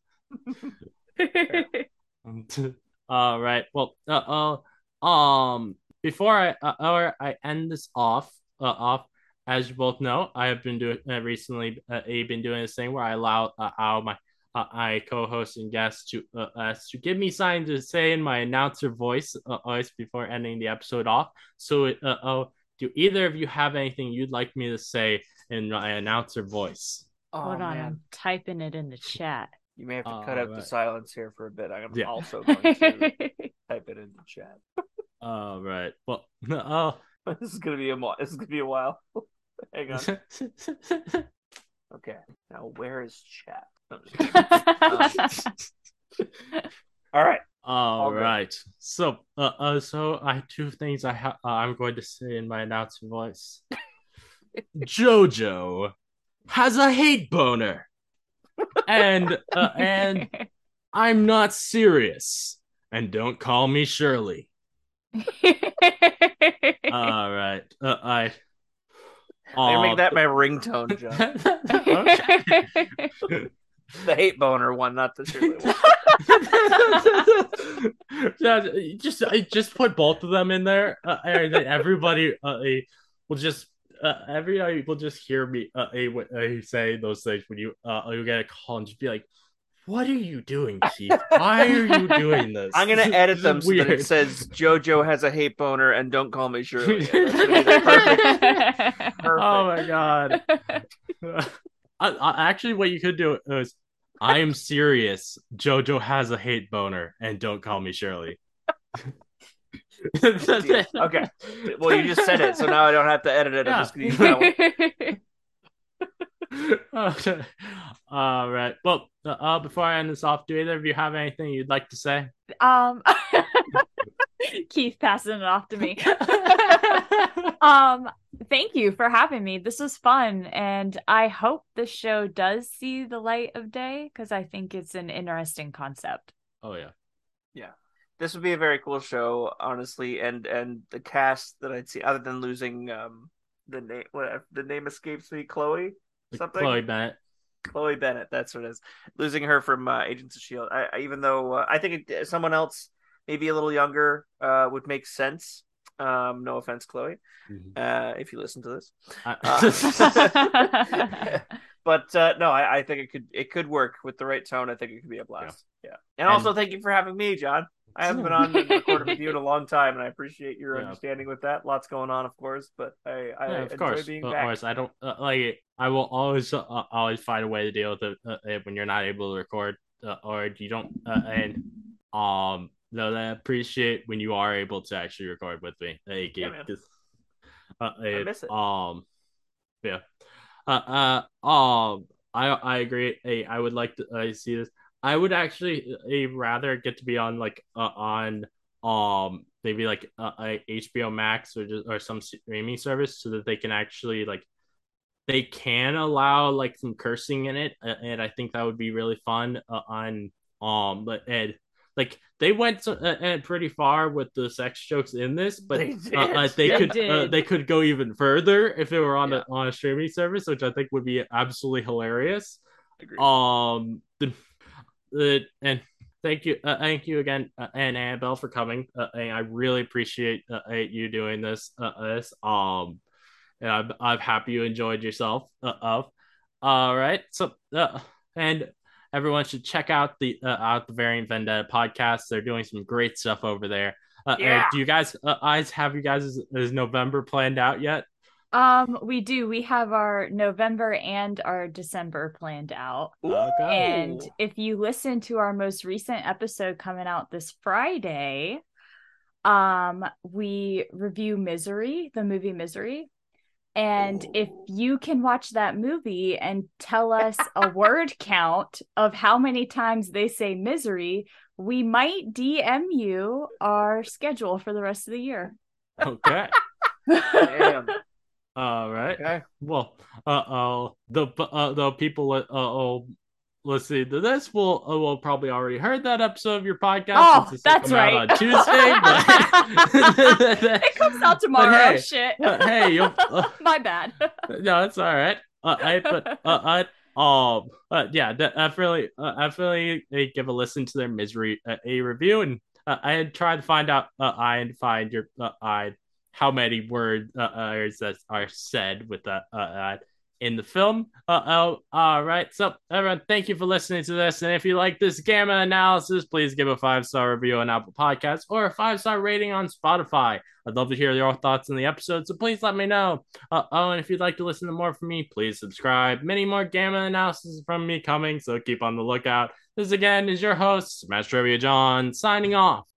all right. Well, uh, uh um before I uh, or I end this off uh, off as you both know, I have been doing uh, recently. Uh, I've been doing this thing where I allow uh, allow my uh, I co-host and guest to uh, us to give me something to say in my announcer voice uh, voice before ending the episode off. So, uh, oh, do either of you have anything you'd like me to say in my announcer voice? Oh, Hold on, man. I'm typing it in the chat. You may have to All cut out the silence here for a bit. I'm Yeah. also going to type it in the chat. All right. Well, oh. this is gonna be a mo- this is gonna be a while. Hang on. Okay. Now where is chat? Kidding. All right. All All good. So, uh, uh, so I two things I ha- uh, I'm going to say in my announcer voice. Jojo has a hate boner, and uh, and I'm not serious. And don't call me Shirley. All right. Uh, I. Uh, make that my ringtone, John. the hate boner one, not the Shirley one. yeah, just I just put both of them in there, uh, and then everybody uh, will just uh, everybody will just hear me uh, I say those things when you uh you get a call and just be like, "What are you doing, Keith? Why are you doing this?" I'm gonna edit this them is so that it says JoJo has a hate boner and don't call me Shirley. That's gonna be the perfect. Oh my god! I, I, actually, what you could do is, I am serious. Jojo has a hate boner, and don't call me Shirley. Okay. Well, you just said it, so now I don't have to edit it. I'm Yeah. Just gonna use that one. okay. All right. Well, uh, uh, before I end this off, do either of you have anything you'd like to say? um Keith passing it off to me. um thank you for having me. This was fun and I hope the show does see the light of day because I think it's an interesting concept. oh yeah. Yeah. This would be a very cool show, honestly, and and the cast that I'd see, other than losing um the name, what the name escapes me, Chloe, something. Chloe Bennet. Chloe Bennet, that's what it is. Losing her from uh, Agents of Shield. I, I even though uh, I think it, someone else, maybe a little younger, uh, would make sense. Um, no offense, Chloe, uh, if you listen to this. I- but uh, no, I, I think it could it could work with the right tone. I think it could be a blast. Yeah, and, And- also thank you for having me, John. I haven't been on and recorded with you in a long time, and I appreciate your Yeah. understanding with that. Lots going on, of course, but I, I yeah, of enjoy course. being Of back. course. I don't uh, like. I will always uh, always find a way to deal with it uh, uh, when you're not able to record uh, or you don't. Uh, and um, no, I appreciate when you are able to actually record with me. Thank you. Yeah, 'Cause, uh, I miss it. Um, yeah. Uh, uh, um, I I agree. Hey, I would like to uh, see this. I would actually uh, rather get to be on like uh, on um maybe like uh, a HBO Max or just or some streaming service so that they can actually like they can allow like some cursing in it, uh, and I think that would be really fun uh, on um but and like they went to, uh, uh, pretty far with the sex jokes in this, but They uh, uh, they They could uh, they could go even further if it were on Yeah. a on a streaming service, which I think would be absolutely hilarious. Um, the, the and thank you, uh, thank you again, uh, and Annabelle for coming. Uh, and I really appreciate uh, uh, you doing this. Uh, this um, and I'm I'm happy you enjoyed yourself. Uh, of, all right. So, uh, and everyone should check out the uh, out the Variant Vendetta podcast. They're doing some great stuff over there. Uh, Yeah. do you guys uh, eyes have you guys is, is November planned out yet? Um, we do. We have our November and our December planned out. Okay. And if you listen to our most recent episode coming out this Friday, um, we review Misery, the movie Misery. And if you can watch that movie and tell us a word count of how many times they say misery, we might DM you our schedule for the rest of the year. Okay. Damn. All right. Okay. Well, uh oh, the uh, the people uh oh listening to this will uh, will probably already heard that episode of your podcast. Oh, that's right. on Tuesday. But... it comes out tomorrow. hey, Shit. hey, you'll, uh, My bad. no, it's all right. Uh, I but uh, I um uh, yeah, de- definitely uh, definitely they give a listen to their misery uh, a review, and uh, I had tried to find out uh, I and find your uh, I how many words uh, uh, that are said with that uh, uh, in the film. Uh oh, all right. So everyone, thank you for listening to this, and if you like this gamma analysis, please give a five star review on Apple Podcasts or a five star rating on Spotify. I'd love to hear your thoughts on the episode, so please let me know. Uh, oh, and if you'd like to listen to more from me, please subscribe. Many more Gamma analysis from me coming, so keep on the lookout. This again is your host, Smash Trivia John, signing off.